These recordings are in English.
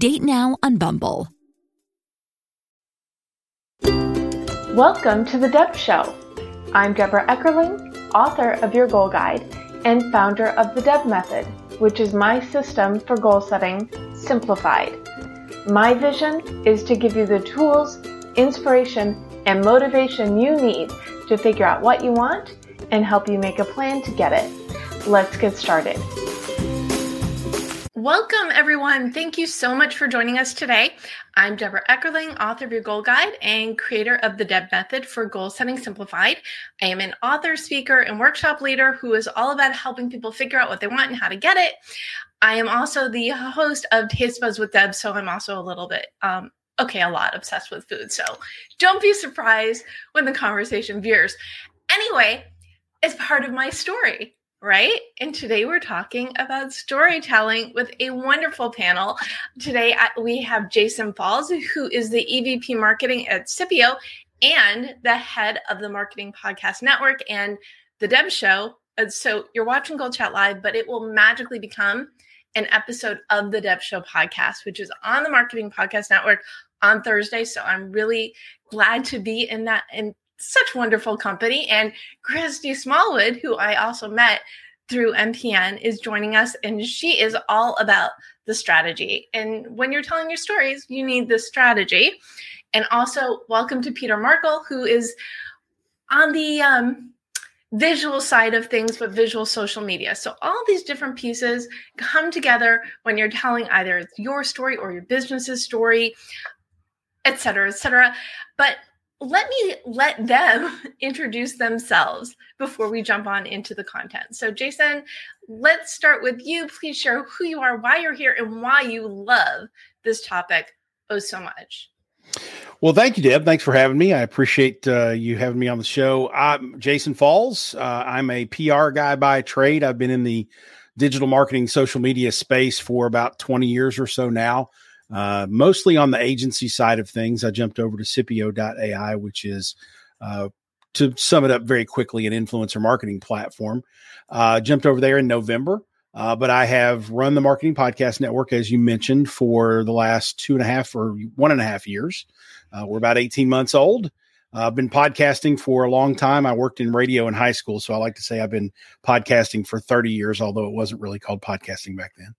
Date now on Bumble. Welcome to The Deb Show. I'm Debra Eckerling, author of Your Goal Guide and founder of the Deb Method, which is my system for goal setting simplified. My vision is to give you the tools, inspiration, and motivation you need to figure out what you want and help you make a plan to get it. Let's get started. Welcome, everyone. Thank you so much for joining us today. I'm Debra Eckerling, author of Your Goal Guide and creator of the Deb Method for Goal Setting Simplified. I am an author, speaker, and workshop leader who is all about helping people figure out what they want and how to get it. I am also the host of Taste Buds with Deb, so I'm also a little bit um, okay, a lot obsessed with food. So don't be surprised when the conversation veers. Anyway, it's part of my story right? And today we're talking about storytelling with a wonderful panel. Today we have Jason Falls, who is the EVP marketing at CIPIO and the head of the Marketing Podcast Network and the Deb Show. Uh, so you're watching Goal Chat Live, but it will magically become an episode of the Deb Show podcast, which is on the Marketing Podcast Network on Thursday. So I'm really glad to be in that in such wonderful company. And Christy Smallwood, who I also met through MPN, is joining us, and she is all about the strategy. And when you're telling your stories, you need the strategy. And also, welcome to Peter Markel, who is on the um, visual side of things, but visual social media. So all these different pieces come together when you're telling either your story or your business's story, et cetera, et cetera. But let me let them introduce themselves before we jump on into the content. So, Jason, let's start with you. Please share who you are, why you're here, and why you love this topic oh so much. Well, thank you, Deb. Thanks for having me. I appreciate uh, you having me on the show. I'm Jason Falls. Uh, I'm a PR guy by trade. I've been in the digital marketing, social media space for about 20 years or so now uh, mostly on the agency side of things. I jumped over to CIPIO.ai, which is, uh, to sum it up very quickly, an influencer marketing platform. Uh, jumped over there in November. Uh, but I have run the Marketing Podcast Network, as you mentioned, for the last two and a half or one and a half years. Uh, we're about 18 months old. Uh, I've been podcasting for a long time. I worked in radio in high school, so I like to say I've been podcasting for 30 years, although it wasn't really called podcasting back then.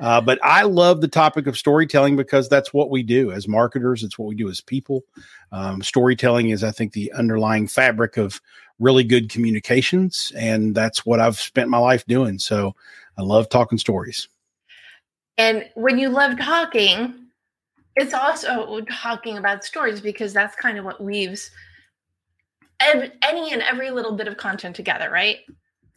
Uh, but I love the topic of storytelling because that's what we do as marketers. It's what we do as people. Um, storytelling is, I think, the underlying fabric of really good communications. And that's what I've spent my life doing. So I love talking stories. And when you love talking, it's also talking about stories because that's kind of what weaves any and every little bit of content together, right?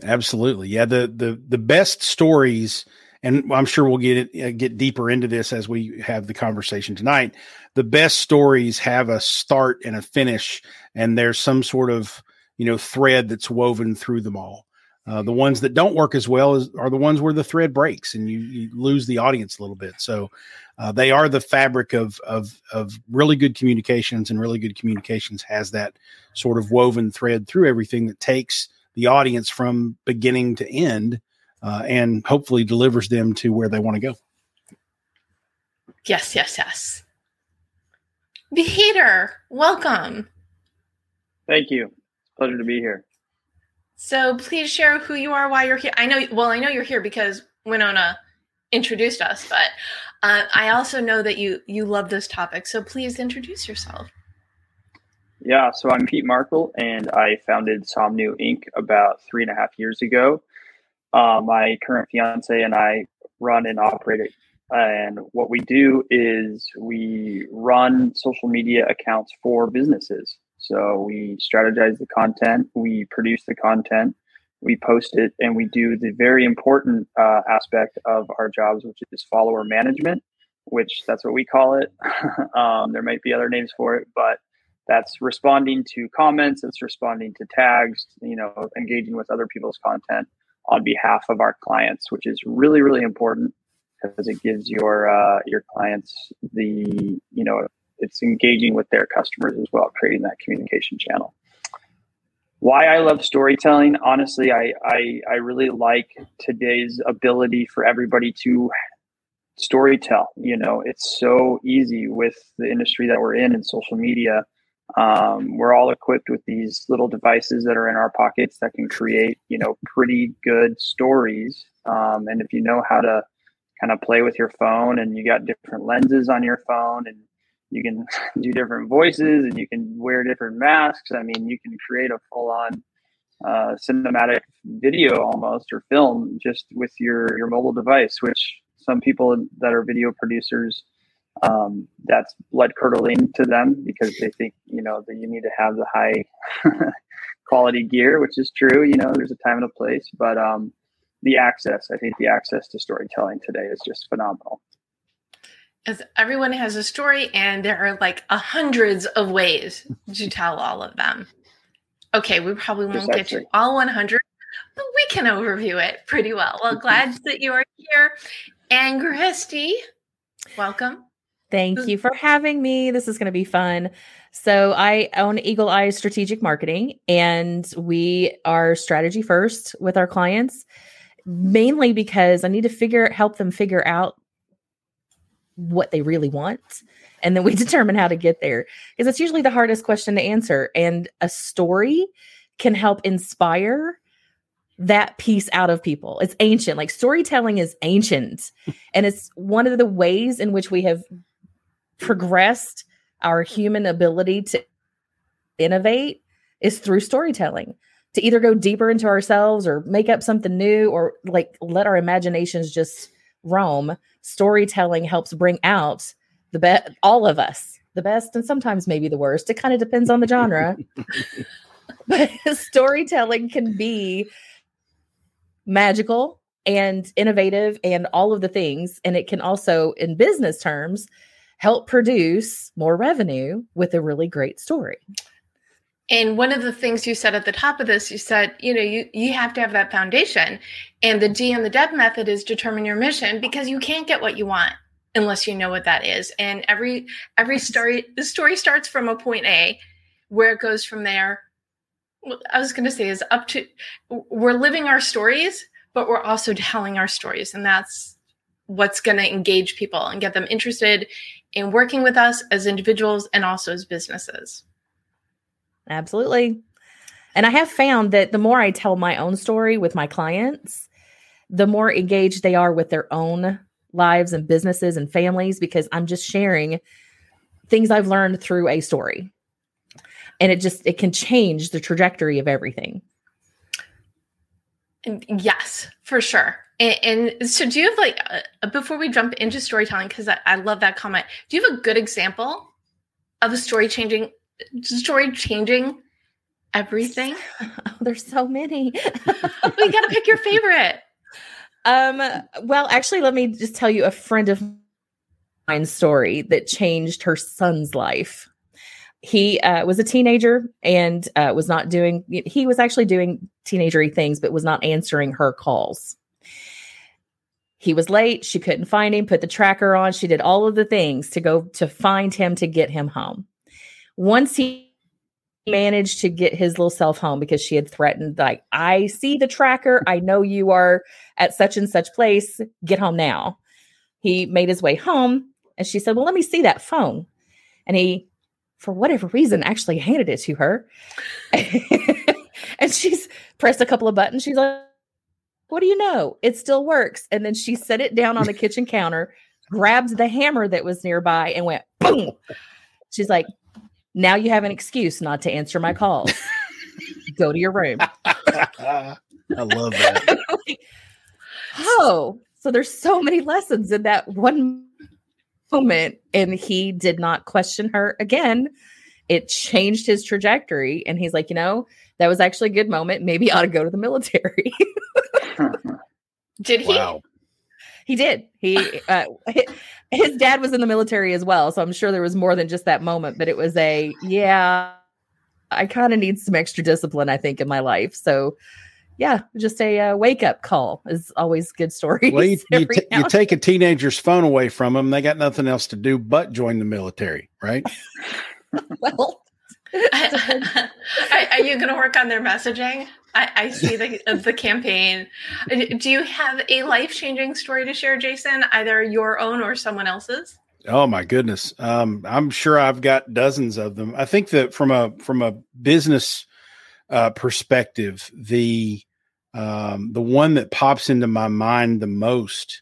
Absolutely. Yeah. The the the best stories and I'm sure we'll get it, uh, get deeper into this as we have the conversation tonight. The best stories have a start and a finish, and there's some sort of you know thread that's woven through them all. Uh, the ones that don't work as well is, are the ones where the thread breaks and you, you lose the audience a little bit. So uh, they are the fabric of, of of really good communications, and really good communications has that sort of woven thread through everything that takes the audience from beginning to end, uh, and hopefully delivers them to where they want to go. Yes, yes, yes. Peter, welcome. Thank you. Pleasure to be here. So please share who you are, why you're here. I know, well, I know you're here because Winona introduced us, but uh, I also know that you you love this topic. So please introduce yourself. Yeah, so I'm Pete Markel, and I founded Somnu Inc. about three and a half years ago. Uh, my current fiance and I run and operate it. And what we do is we run social media accounts for businesses. So we strategize the content, we produce the content, we post it, and we do the very important uh, aspect of our jobs, which is follower management, which that's what we call it. um, there might be other names for it, but that's responding to comments, it's responding to tags, you know, engaging with other people's content on behalf of our clients, which is really, really important because it gives your uh, your clients the you know it's engaging with their customers as well, creating that communication channel. Why I love storytelling, honestly, I, I, I really like today's ability for everybody to storytell. You know, it's so easy with the industry that we're in and social media. Um, we're all equipped with these little devices that are in our pockets that can create, you know, pretty good stories. Um, and if you know how to kind of play with your phone and you got different lenses on your phone and you can do different voices and you can wear different masks. I mean, you can create a full on uh, cinematic video almost or film just with your, your mobile device, which some people that are video producers, um, that's blood curdling to them because they think, you know, that you need to have the high quality gear, which is true. You know, there's a time and a place, but um, the access, I think the access to storytelling today is just phenomenal as everyone has a story and there are like a hundreds of ways to tell all of them. Okay we probably won't get to all 100 but we can overview it pretty well. Well glad that you are here. And christy welcome. Thank you for having me. This is going to be fun. So i own eagle eye strategic marketing and we are strategy first with our clients mainly because i need to figure help them figure out what they really want and then we determine how to get there because it's usually the hardest question to answer and a story can help inspire that piece out of people. It's ancient like storytelling is ancient and it's one of the ways in which we have progressed our human ability to innovate is through storytelling to either go deeper into ourselves or make up something new or like let our imaginations just roam storytelling helps bring out the best all of us the best and sometimes maybe the worst. It kind of depends on the genre. But storytelling can be magical and innovative and all of the things and it can also in business terms help produce more revenue with a really great story and one of the things you said at the top of this, you said, you know, you, you have to have that foundation. And the D and the DEB method is determine your mission because you can't get what you want unless you know what that is. And every every story the story starts from a point A, where it goes from there. I was gonna say is up to we're living our stories, but we're also telling our stories. And that's what's gonna engage people and get them interested in working with us as individuals and also as businesses. Absolutely. And I have found that the more I tell my own story with my clients, the more engaged they are with their own lives and businesses and families because I'm just sharing things I've learned through a story. And it just it can change the trajectory of everything. Yes, for sure. And, and so, do you have like uh, before we jump into storytelling? Because I, I love that comment. Do you have a good example of a story changing story changing everything? Oh, there's so many. we got to pick your favorite. Um, well, actually, let me just tell you a friend of mine's story that changed her son's life. he uh, was a teenager and uh, was not doing he was actually doing teenagery things but was not answering her calls he was late she couldn't find him put the tracker on she did all of the things to go to find him to get him home once he managed to get his little self home because she had threatened like i see the tracker i know you are at such and such place get home now he made his way home and she said well let me see that phone and he for whatever reason, actually handed it to her. and she's pressed a couple of buttons. She's like, What do you know? It still works. And then she set it down on the kitchen counter, grabbed the hammer that was nearby, and went boom. She's like, Now you have an excuse not to answer my calls. Go to your room. I love that. oh, so there's so many lessons in that one moment and he did not question her again. It changed his trajectory. And he's like, you know, that was actually a good moment. Maybe I ought to go to the military. did he? Wow. He did. He uh, his dad was in the military as well, so I'm sure there was more than just that moment. But it was a yeah. I kind of need some extra discipline, I think, in my life. So yeah, just a uh, wake up call is always good story. Well, you, you, t- you, take a teenager's phone away from them; they got nothing else to do but join the military, right? well, are, you going to work on their messaging? I, I see the the campaign. Do you have a life changing story to share, Jason? Either your own or someone else's? Oh my goodness, um, I'm sure I've got dozens of them. I think that from a from a business uh, perspective, the um, the one that pops into my mind the most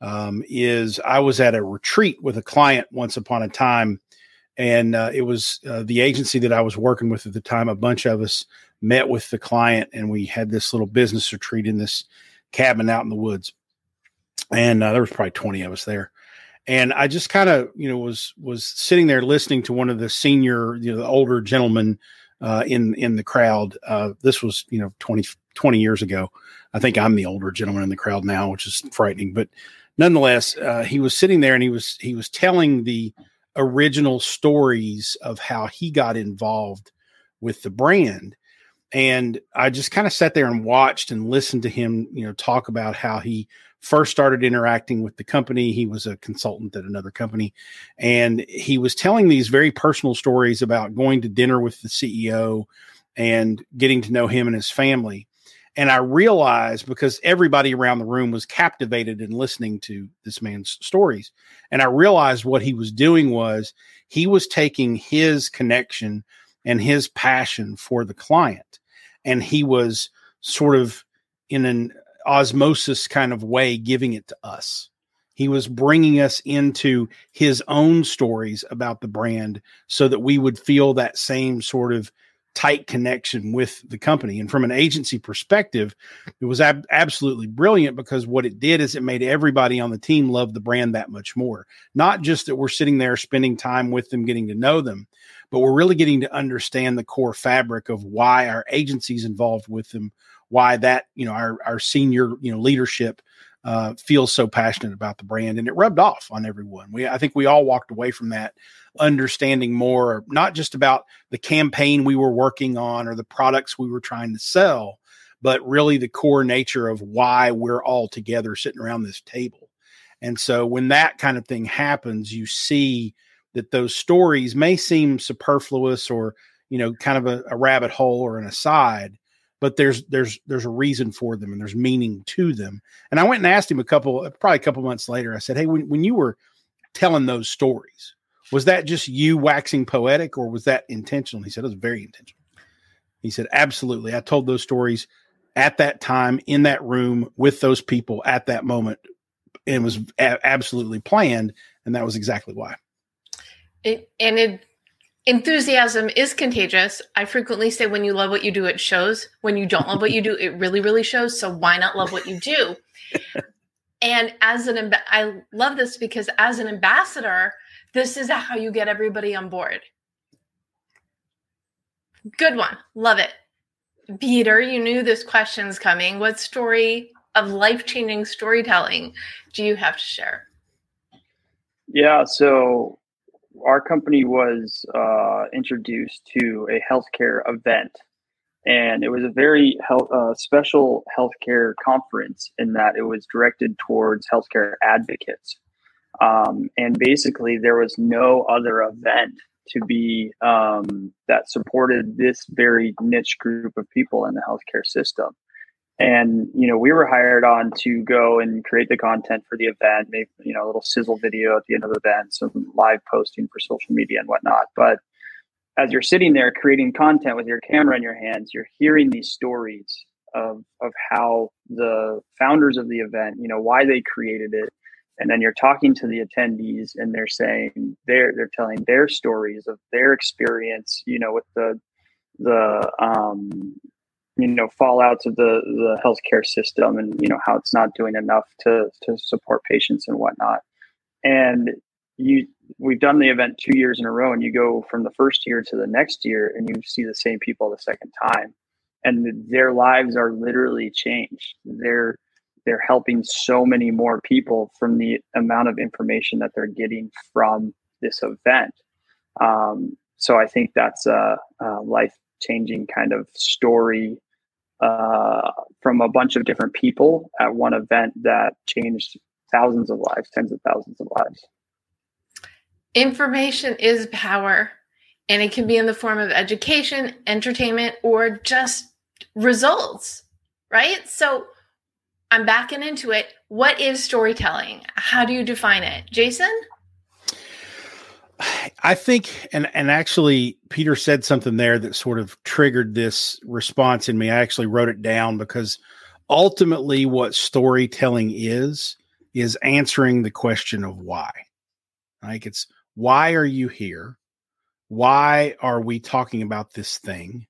um, is I was at a retreat with a client once upon a time, and uh, it was uh, the agency that I was working with at the time. A bunch of us met with the client, and we had this little business retreat in this cabin out in the woods, and uh, there was probably twenty of us there. And I just kind of, you know, was was sitting there listening to one of the senior, you know, the older gentlemen uh, in in the crowd. Uh, this was you know 20, 20 years ago. I think I'm the older gentleman in the crowd now, which is frightening. But nonetheless, uh, he was sitting there and he was he was telling the original stories of how he got involved with the brand. And I just kind of sat there and watched and listened to him, you know, talk about how he first started interacting with the company. He was a consultant at another company, and he was telling these very personal stories about going to dinner with the CEO and getting to know him and his family. And I realized because everybody around the room was captivated in listening to this man's stories. And I realized what he was doing was he was taking his connection and his passion for the client, and he was sort of in an osmosis kind of way giving it to us. He was bringing us into his own stories about the brand so that we would feel that same sort of tight connection with the company. And from an agency perspective, it was ab- absolutely brilliant because what it did is it made everybody on the team love the brand that much more. Not just that we're sitting there spending time with them, getting to know them, but we're really getting to understand the core fabric of why our agency's involved with them, why that you know our our senior you know leadership uh, feels so passionate about the brand, and it rubbed off on everyone. We I think we all walked away from that understanding more, not just about the campaign we were working on or the products we were trying to sell, but really the core nature of why we're all together sitting around this table. And so when that kind of thing happens, you see that those stories may seem superfluous or you know kind of a, a rabbit hole or an aside but there's there's there's a reason for them and there's meaning to them. And I went and asked him a couple, probably a couple months later. I said, "Hey, when when you were telling those stories, was that just you waxing poetic, or was that intentional?" He said it was very intentional. He said, "Absolutely, I told those stories at that time in that room with those people at that moment, and was a- absolutely planned, and that was exactly why." It, and it enthusiasm is contagious. I frequently say when you love what you do, it shows. When you don't love what you do, it really, really shows. So why not love what you do? and as an, I love this because as an ambassador, this is how you get everybody on board. Good one. Love it. Peter, you knew this question's coming. What story of life changing storytelling do you have to share? Yeah. So our company was uh, introduced to a healthcare event, and it was a very health, uh, special healthcare conference in that it was directed towards healthcare advocates. Um, and basically, there was no other event to be um, that supported this very niche group of people in the healthcare system. And you know, we were hired on to go and create the content for the event, make you know a little sizzle video at the end of the event, some live posting for social media and whatnot. But as you're sitting there creating content with your camera in your hands, you're hearing these stories of of how the founders of the event, you know, why they created it, and then you're talking to the attendees, and they're saying they're they're telling their stories of their experience, you know, with the the um, you know fallouts of the the healthcare system and you know how it's not doing enough to to support patients and whatnot. And you we've done the event two years in a row and you go from the first year to the next year and you see the same people the second time. And their lives are literally changed. They're they're helping so many more people from the amount of information that they're getting from this event. Um, so i think that's a, a life changing kind of story uh, from a bunch of different people at one event that changed thousands of lives, tens of thousands of lives. Information is power, and it can be in the form of education, entertainment, or just results, right? So I'm backing into it. What is storytelling? How do you define it? Jason? I think, and and actually, Peter said something there that sort of triggered this response in me. I actually wrote it down because ultimately, what storytelling is is answering the question of why. Like it's why are you here? Why are we talking about this thing?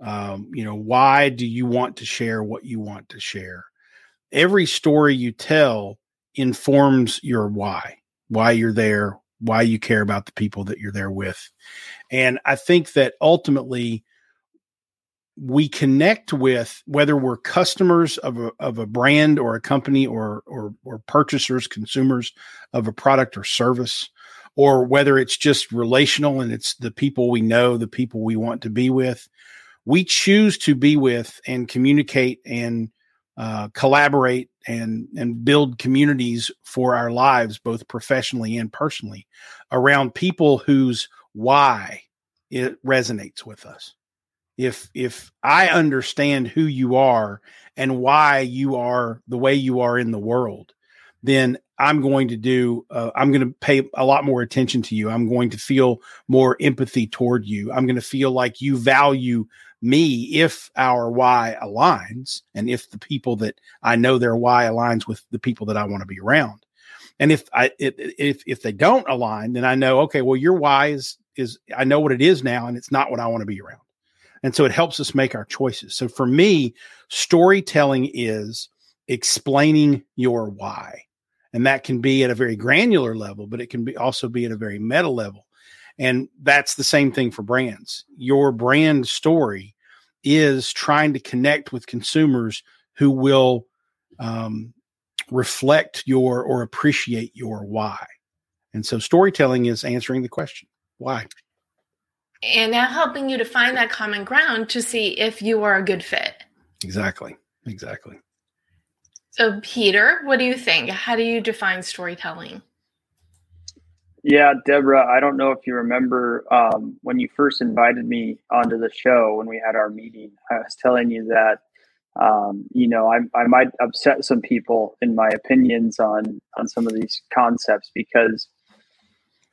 Um, you know, why do you want to share what you want to share? Every story you tell informs your why, why you're there, why you care about the people that you're there with. And I think that ultimately we connect with whether we're customers of a, of a brand or a company or, or, or purchasers, consumers of a product or service, or whether it's just relational and it's the people we know, the people we want to be with. We choose to be with and communicate and uh, collaborate and and build communities for our lives, both professionally and personally, around people whose why it resonates with us. If if I understand who you are and why you are the way you are in the world, then I'm going to do. Uh, I'm going to pay a lot more attention to you. I'm going to feel more empathy toward you. I'm going to feel like you value me if our why aligns and if the people that I know their why aligns with the people that I want to be around. And if I if if they don't align, then I know okay, well your why is is I know what it is now and it's not what I want to be around. And so it helps us make our choices. So for me, storytelling is explaining your why. And that can be at a very granular level, but it can be also be at a very meta level. And that's the same thing for brands. Your brand story is trying to connect with consumers who will um, reflect your or appreciate your why. And so storytelling is answering the question why. And now helping you to find that common ground to see if you are a good fit. Exactly. Exactly. So, Peter, what do you think? How do you define storytelling? Yeah, Deborah, I don't know if you remember um, when you first invited me onto the show when we had our meeting. I was telling you that, um, you know, I, I might upset some people in my opinions on on some of these concepts because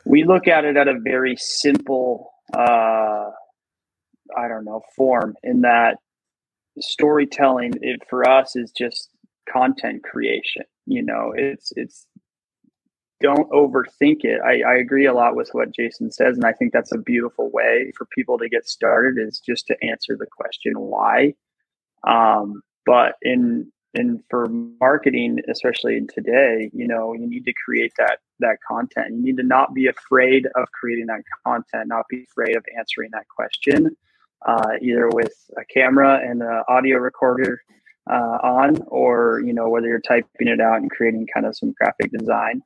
we look at it at a very simple, uh, I don't know, form. In that storytelling, it for us is just content creation. You know, it's it's don't overthink it. I, I agree a lot with what Jason says, and I think that's a beautiful way for people to get started is just to answer the question why. Um, but in in for marketing, especially in today, you know, you need to create that that content. You need to not be afraid of creating that content, not be afraid of answering that question, uh, either with a camera and an audio recorder uh, on, or you know, whether you're typing it out and creating kind of some graphic design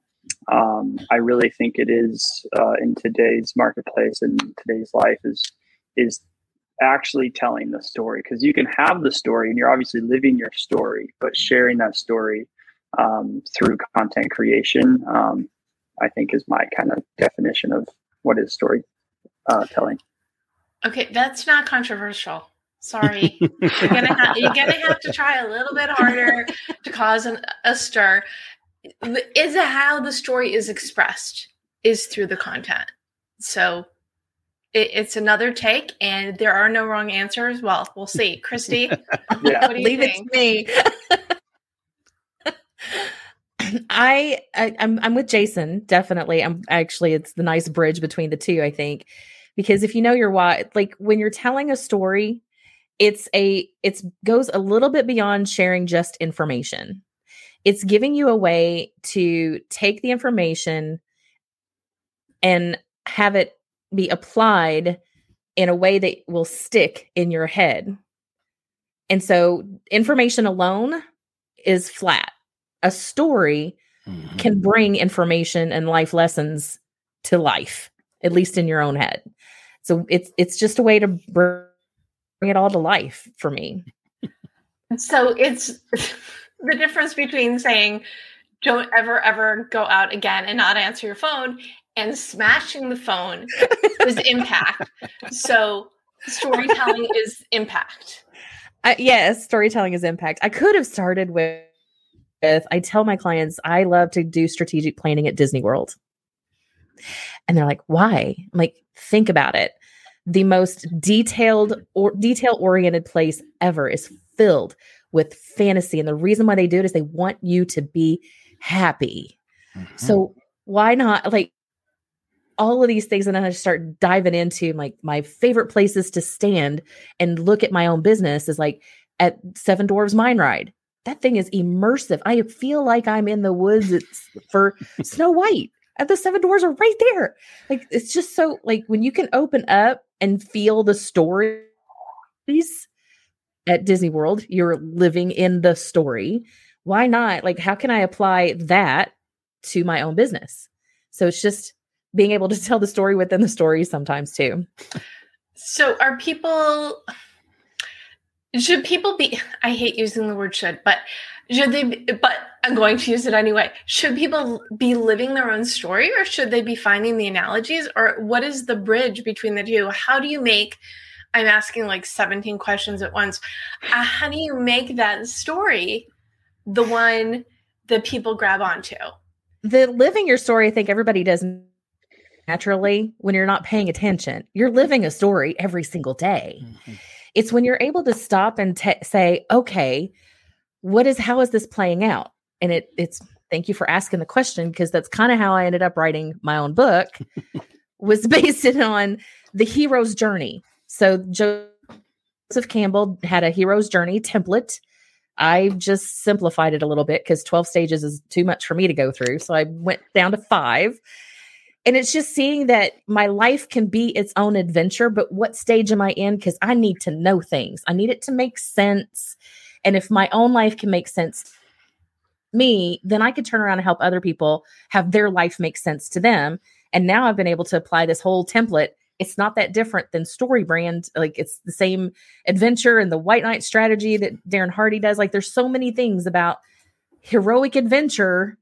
Um, I really think it is uh, in today's marketplace and today's life is is actually telling the story because you can have the story and you're obviously living your story, but sharing that story um, through content creation, um, I think is my kind of definition of what is story uh. Okay, that's not controversial. Sorry, you're gonna ha- you're gonna have to try a little bit harder to cause an, a stir. Is how the story is expressed? Is through the content. So it, it's another take, and there are no wrong answers. Well, we'll see. Christy, Yeah. leave think? it to me. I, I I'm I'm with Jason definitely. I'm actually it's the nice bridge between the two. I think because if you know your why, like when you're telling a story, it's a it's goes a little bit beyond sharing just information. It's giving you a way to take the information and have it be applied in a way that will stick in your head. And so information alone is flat. A story Mhm. can bring information and life lessons to life, at least in your own head. So it's it's just a way to bring it all to life for me. So it's the difference between saying, don't ever, ever go out again and not answer your phone and smashing the phone is impact. So storytelling is impact. I, yes, storytelling is impact. I could have started with, with I tell my clients I love to do strategic planning at Disney World. And they're like, "Why?" I'm like, "Think about it. The most detailed or detail oriented place ever is filled with fantasy and the reason why they do it is they want you to be happy. Mhm. So why not like all of these things and then I start diving into like my favorite places to stand and look at my own business is like at Seven Dwarves Mine Ride. That thing is immersive. I feel like I'm in the woods it's for Snow White. And the seven doors are right there. Like it's just so like when you can open up and feel the stories at Disney World, you're living in the story. Why not? Like, how can I apply that to my own business? So it's just being able to tell the story within the story sometimes too. So are people should people be I hate using the word should, but should they but I'm going to use it anyway. Should people be living their own story or should they be finding the analogies or what is the bridge between the two? How do you make I'm asking like 17 questions at once. Uh, how do you make that story the one that people grab onto? The living your story, I think everybody does naturally when you're not paying attention. You're living a story every single day. Mhm. It's when you're able to stop and te- say, okay, what is how is this playing out? And it it's thank you for asking the question because that's kind of how I ended up writing my own book was based on the hero's journey. So Joseph Campbell had a hero's journey template. I just simplified it a little bit because 12 stages is too much for me to go through. So I went down to five. And it's just seeing that my life can be its own adventure, but what stage am I in? Because I need to know things. I need it to make sense. And if my own life can make sense me, then I could turn around and help other people have their life make sense to them. And now I've been able to apply this whole template. It's not that different than Story Brand. Like it's the same adventure and the White Knight strategy that Darren Hardy does. Like there's so many things about heroic adventure.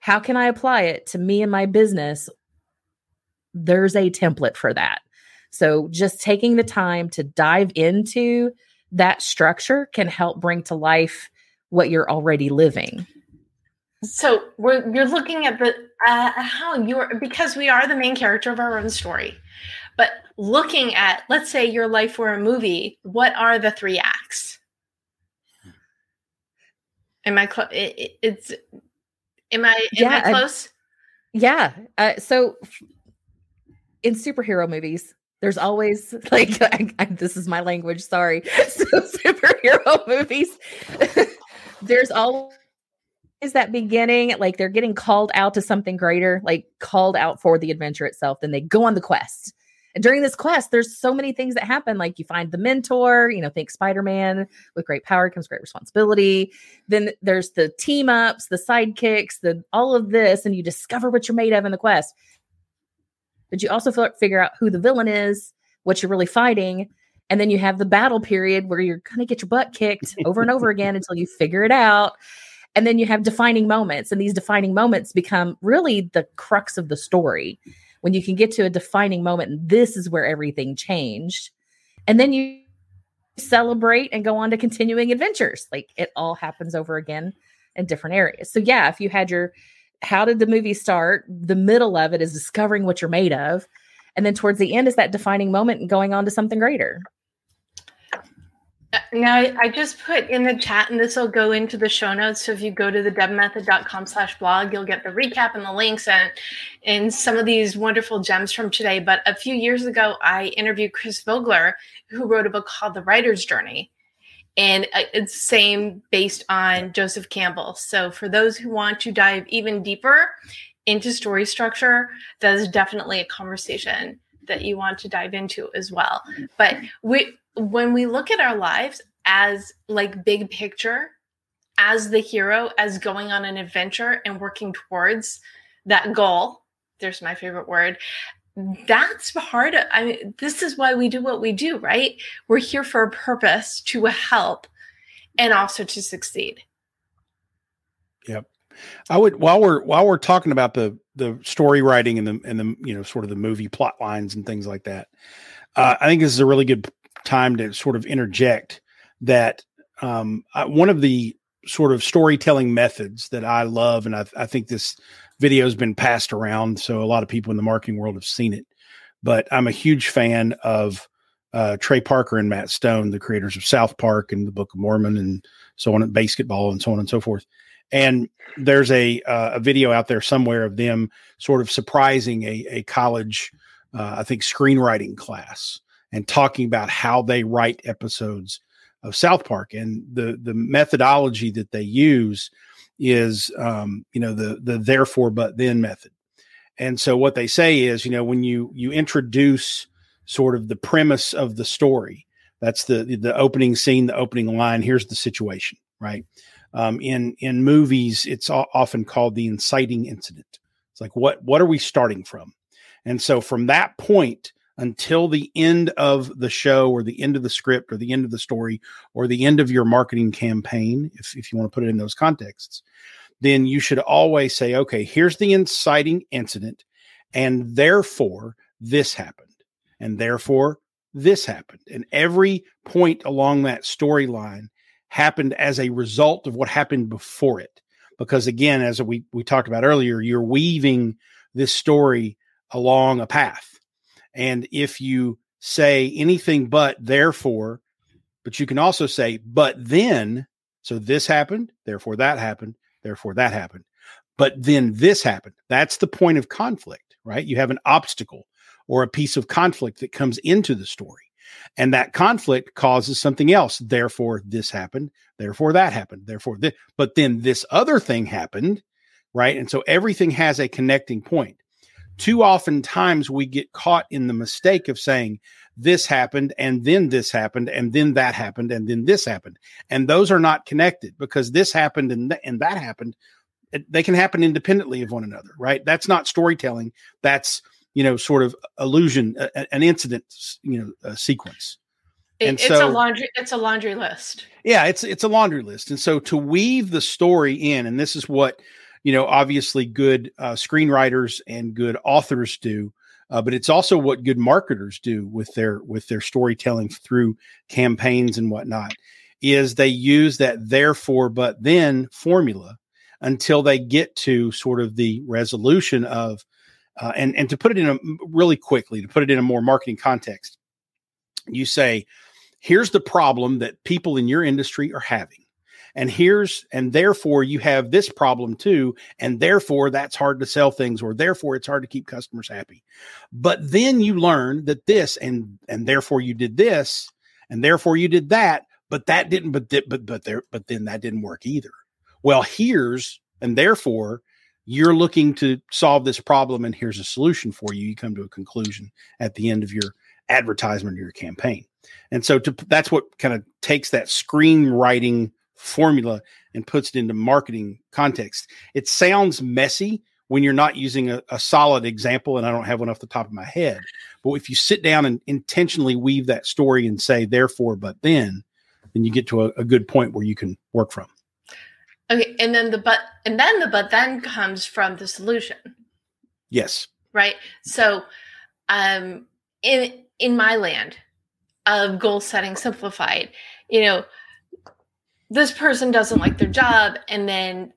How can I apply it to me and my business? There's a template for that. So just taking the time to dive into that structure can help bring to life what you're already living. So we're you're looking at the uh, how you're because we are the main character of our own story, but looking at let's say your life were a movie. What are the three acts? Am I close? It, it- it's am I am Yeah, I I- close? Yeah. Uh, so in superhero movies, there's always like I, I, this is my language. Sorry. So superhero movies, there's always that beginning, like they're getting called out to something greater, like called out for the adventure itself. Then they go on the quest, And during this quest, there's so many things that happen. Like you find the mentor, you know, think Spider Man with great power comes great responsibility. Then there's the team ups, the sidekicks, the all of this, and you discover what you're made of in the quest. But you also figure out who the villain is, what you're really fighting. And then you have the battle period where you're going to get your butt kicked over and over again until you figure it out. And then you have defining moments, and these defining moments become really the crux of the story when you can get to a defining moment this is where everything changed. And then you celebrate and go on to continuing adventures. Like it all happens over again in different areas. So yeah if you had your how did the movie start? The middle of it is discovering what you're made of. And then towards the end is that defining moment and going on to something greater now I just put in the chat, and this will go into the show notes. So if you go to the debmethod.com slash blog, you'll get the recap and the links and and some of these wonderful gems from today. But a few years ago, I interviewed Chris Vogler, who wrote a book called The Writer's Journey. And uh, it's same based on Joseph Campbell. So for those who want to dive even deeper into story structure, that is definitely a conversation that you want to dive into as well. Mm-hmm. But we when we look at our lives as like big picture, as the hero, as going on an adventure and working towards that goal, there's my favorite word. That's part of, I mean, this is why we do what we do, right? We're here for a purpose to help and also to succeed. Yep. I would while we're while we're talking about the the story writing and the and the you know sort of the movie plot lines and things like that. Uh, I think this is a really good time to sort of interject that um, I, one of the sort of storytelling methods that I love, and I, I think this video has been passed around, so a lot of people in the marketing world have seen it. But I'm a huge fan of uh, Trey Parker and Matt Stone, the creators of South Park and the Book of Mormon, and so on, BASEketball, and so on and so forth. And there's a uh, a video out there somewhere of them sort of surprising a a college, uh, I think screenwriting class, and talking about how they write episodes of South Park and the the methodology that they use is um, you know the the therefore but then method. And so what they say is you know when you you introduce sort of the premise of the story that's the the opening scene the opening line here's the situation right um, in in movies it's often called the inciting incident it's like what what are we starting from and so from that point until the end of the show or the end of the script or the end of the story or the end of your marketing campaign, if, if you want to put it in those contexts, then you should always say, okay, here's the inciting incident. And therefore, this happened. And therefore, this happened. And every point along that storyline happened as a result of what happened before it. Because again, as we, we talked about earlier, you're weaving this story along a path and if you say anything but therefore, but you can also say, but then, so this happened, therefore that happened, therefore that happened. But then this happened. That's the point of conflict, right? You have an obstacle or a piece of conflict that comes into the story. And that conflict causes something else. Therefore, this happened. Therefore, that happened. Therefore, this. But then this other thing happened, right? And so everything has a connecting point too often times we get caught in the mistake of saying this happened and then this happened and then that happened and then this happened and those are not connected because this happened and, th- and that happened they can happen independently of one another right that's not storytelling that's you know sort of illusion a, an incident you know a sequence and it's so, a laundry it's a laundry list yeah it's it's a laundry list and so to weave the story in and this is what you know, obviously good uh, screenwriters and good authors do, uh, but it's also what good marketers do with their with their storytelling through campaigns and whatnot. Is they use that therefore but then formula until they get to sort of the resolution of uh, and and to put it in a really quickly to put it in a more marketing context you say here's the problem that people in your industry are having and here's and therefore you have this problem too and therefore that's hard to sell things or therefore it's hard to keep customers happy. But then you learn that this and and therefore you did this and therefore you did that but that didn't but but but there but then that didn't work either. Well here's and therefore you're looking to solve this problem and here's a solution for you. You come to a conclusion at the end of your advertisement or your campaign. And so to, that's what kind of takes that screenwriting formula and puts it into marketing context. It sounds messy when you're not using a, a, solid example, and I don't have one off the top of my head. But if you sit down and intentionally weave that story and say, therefore, but then, then you get to a, a good point where you can work from. Okay. And then the but, and then the but then comes from the solution. Yes. Right. So, um, in, in my land of goal setting simplified, you know, this person doesn't like their job and then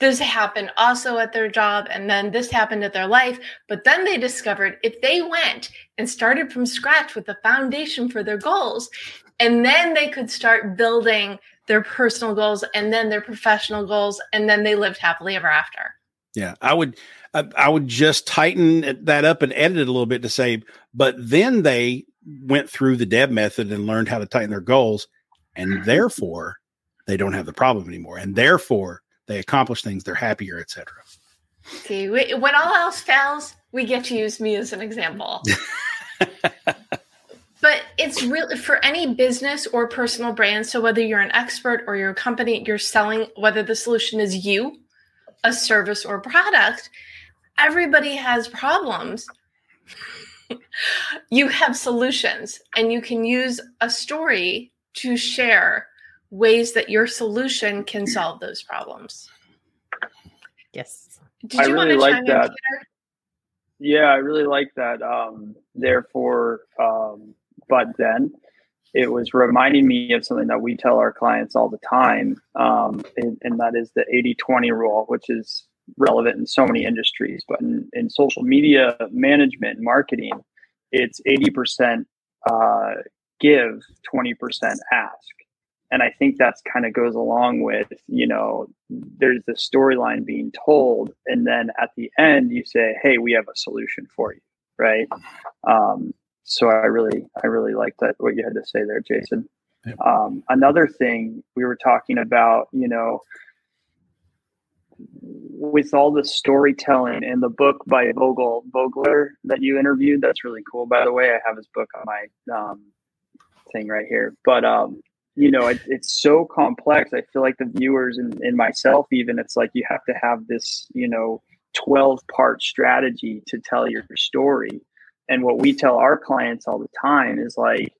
this happened also at their job and then this happened at their life but then they discovered if they went and started from scratch with the foundation for their goals and then they could start building their personal goals and then their professional goals and then they lived happily ever after yeah i would I would just tighten that up and edit it a little bit to say, but then they went through the Deb method and learned how to tighten their goals, and mm-hmm. therefore they don't have the problem anymore, and therefore they accomplish things, they're happier, etc. See, we, when all else fails, we get to use me as an example. but it's really for any business or personal brand. So whether you're an expert or you're a company, you're selling, whether the solution is you, a service or product, everybody has problems. you have solutions, and you can use a story to share ways that your solution can solve those problems. Yes. Did you I really want to like that. Yeah, I really like that. Um, therefore, um, but then it was reminding me of something that we tell our clients all the time, um, and, and, that is the 80 20 rule, which is relevant in so many industries. But in, in social media management, marketing, it's 80% uh, give, 20% ask and I think that's kind of goes along with, you know, there's the storyline being told, and then at the end you say, "Hey, we have a solution for you," right? Um, so I really, I really like that what you had to say there, Jason. Um, another thing we were talking about, you know, with all the storytelling in the book by Vogel Vogler that you interviewed, that's really cool. By the way, I have his book on my um, thing right here, but um, you know it, it's so complex i feel like the viewers and, and myself even it's like you have to have this you know 12 part strategy to tell your story and what we tell our clients all the time is like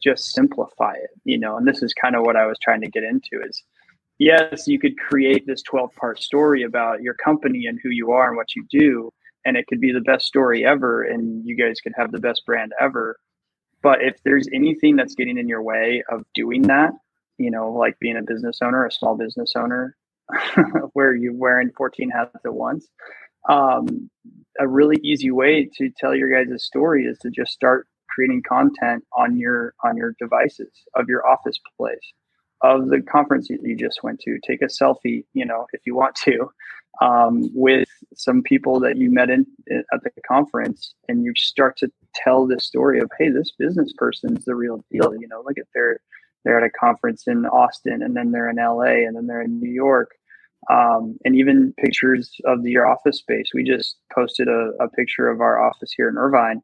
just simplify it you know and this is kind of what i was trying to get into is yes you could create this 12 part story about your company and who you are and what you do and it could be the best story ever and you guys could have the best brand ever. But if there's anything that's getting in your way of doing that, you know, like being a business owner, a small business owner, where you're wearing 14 hats at once, um, a really easy way to tell your guys' a story is to just start creating content on your on your devices of your office place of the conference you just went to. Take a selfie you know if you want to um, with some people that you met in at the conference and you start to tell this story of hey this business person's the real deal you know look at their they're at a conference in austin and then they're in la and then they're in new york um, and even pictures of the, your office space we just posted a, a picture of our office here in irvine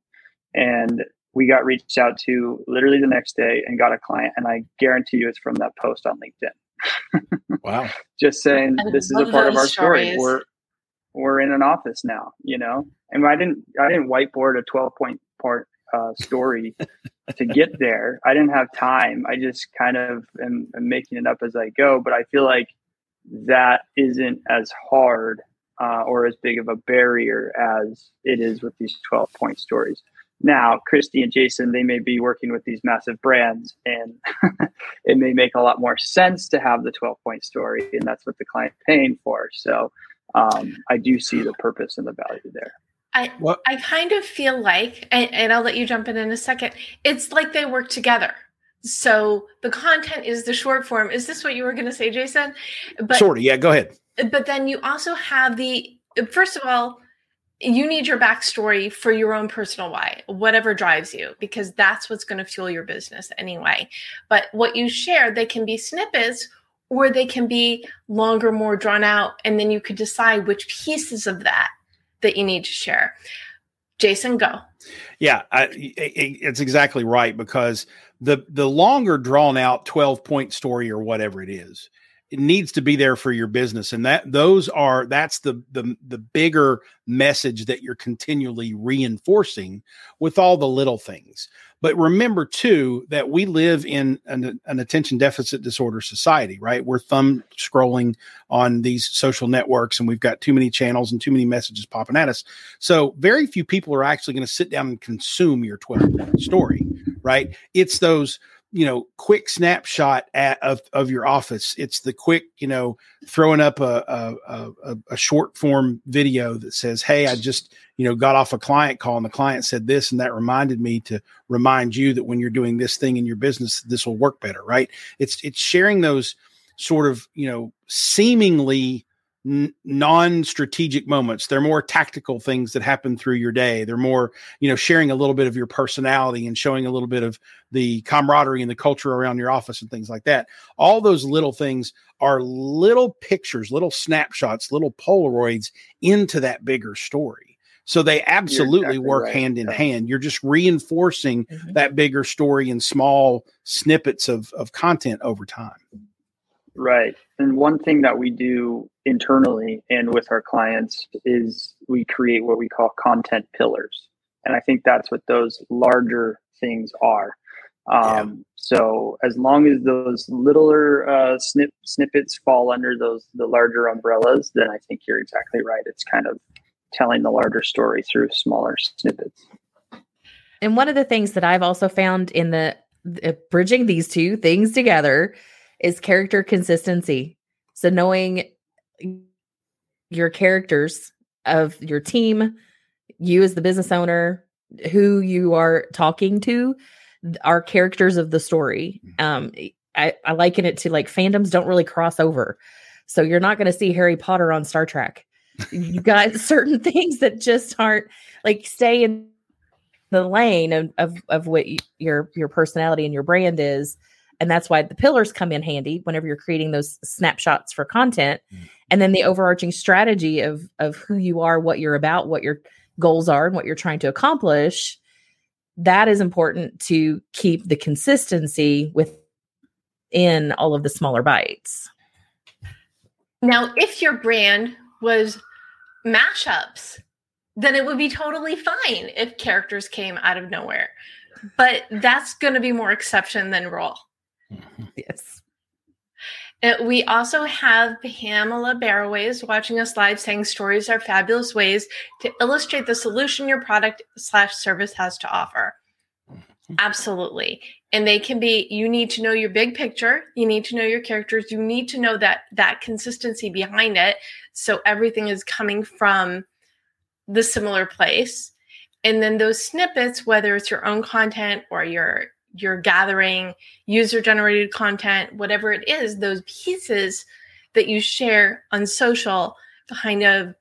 and we got reached out to literally the next day and got a client and i guarantee you it's from that post on linkedin wow just saying this is a part of our story we're we're in an office now you know and i didn't i didn't whiteboard a 12 point part uh, story to get there. I didn't have time. I just kind of am, am, making it up as I go. But I feel like that isn't as hard uh, or as big of a barrier as it is with these 12 point stories. Now, Christy and Jason, they may be working with these massive brands, and it may make a lot more sense to have the 12 point story, and that's what the client paying for. So um, I do see the purpose and the value there. I what? I kind of feel like, and, and I'll let you jump in in a second. It's like they work together. So the content is the short form. Is this what you were going to say, Jason? But sort of, yeah. Go ahead. But then you also have the first of all, you need your backstory for your own personal why, whatever drives you, because that's what's going to fuel your business anyway. But what you share, they can be snippets or they can be longer, more drawn out, and then you could decide which pieces of that that you need to share. Jason, go. Yeah, I, it, it's exactly right because the the longer drawn out 12 point story or whatever it is, it needs to be there for your business and that those are that's the the the bigger message that you're continually reinforcing with all the little things but remember too that we live in an, an, attention deficit disorder society, right? We're thumb scrolling on these social networks and we've got too many channels and too many messages popping at us. So very few people are actually going to sit down and consume your 12 point story, right? It's those you know quick snapshot at, of of your office it's the quick you know throwing up a, a a, a short form video that says hey i just you know got off a client call and the client said this and that reminded me to remind you that when you're doing this thing in your business this will work better right it's it's sharing those sort of you know seemingly n- non-strategic moments they're more tactical things that happen through your day they're more you know sharing a little bit of your personality and showing a little bit of the camaraderie and the culture around your office and things like that all those little things are little pictures little snapshots little polaroids into that bigger story so they absolutely exactly work right. hand in yeah. hand. You're just reinforcing mm-hmm. that bigger story in small snippets of, of content over time. Right. And one thing that we do internally and with our clients is we create what we call content pillars. And I think that's what those larger things are. Um, yeah. So as long as those littler uh, snip, snippets fall under those the larger umbrellas, then I think you're exactly right. It's kind of telling the larger story through smaller snippets. And one of the things that I've also found in the, the bridging these two things together is character consistency. So knowing your characters of your team, you as the business owner, who you are talking to, are characters of the story. Mm-hmm. Um, I, I liken it to like fandoms don't really cross over. So you're not going to see Harry Potter on Star Trek. you got certain things that just aren't like stay in the lane of, of, of what your your personality and your brand is and that's why the pillars come in handy whenever you're creating those snapshots for content. Mm. and then the overarching strategy of of who you are what you're about what your goals are and what you're trying to accomplish that is important to keep the consistency within all of the smaller bites. Now if your brand was mashups then it would be totally fine if characters came out of nowhere. But that's going to be more exception than rule yes. Uh, we also have Pamela Barroways watching us live saying stories are fabulous ways to illustrate the solution your product slash service has to offer. Absolutely. And they can be you need to know your big picture, you need to know your characters, you need to know that that consistency behind it so everything is coming from the similar place. And then those snippets whether it's your own content or your you're gathering user generated content, whatever it is, those pieces that you share on social kind of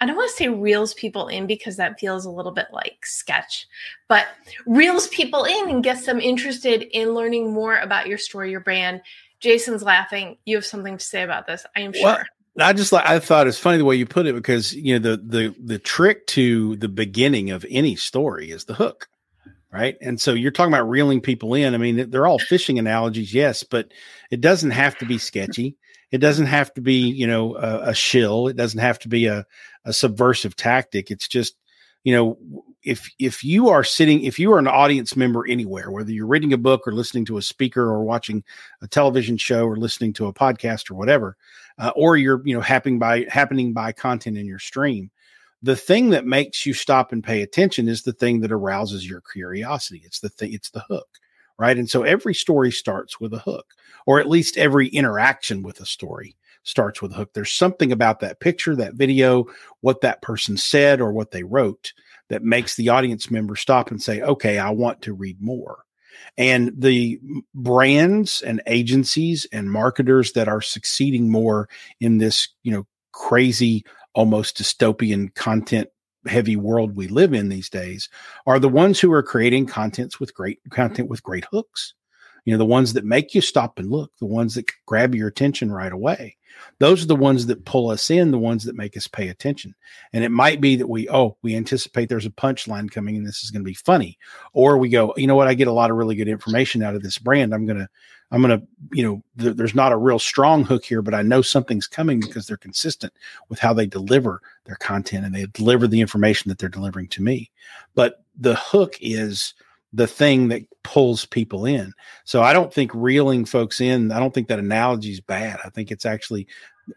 I don't want to say reels people in because that feels a little bit like sketch, but reels people in and gets them interested in learning more about your story, your brand. Jason's laughing. You have something to say about this, I am sure. Well, I just like I thought it's funny the way you put it because you know the the the trick to the beginning of any story is the hook right? And so you're talking about reeling people in. I mean, they're all fishing analogies, yes, but it doesn't have to be sketchy. It doesn't have to be, you know, a, a shill. It doesn't have to be a, a subversive tactic. It's just, you know, if if you are sitting, if you are an audience member anywhere, whether you're reading a book or listening to a speaker or watching a television show or listening to a podcast or whatever, uh, or you're, you know, happening by happening by content in your stream, the thing that makes you stop and pay attention is the thing that arouses your curiosity. It's the thing, it's the hook, right? And so every story starts with a hook, or at least every interaction with a story starts with a hook. There's something about that picture, that video, what that person said or what they wrote that makes the audience member stop and say, okay, I want to read more. And the brands and agencies and marketers that are succeeding more in this, you know, crazy almost dystopian content heavy world we live in these days are the ones who are creating contents with great content with great hooks You know, the ones that make you stop and look, the ones that grab your attention right away. Those are the ones that pull us in, the ones that make us pay attention. And it might be that we, oh, we anticipate there's a punchline coming and this is going to be funny. Or we go, you know what, I get a lot of really good information out of this brand. I'm going to, I'm going to, you know, th- there's not a real strong hook here, but I know something's coming because they're consistent with how they deliver their content and they deliver the information that they're delivering to me. But the hook is, the thing that pulls people in. So I don't think reeling folks in, I don't think that analogy is bad. I think it's actually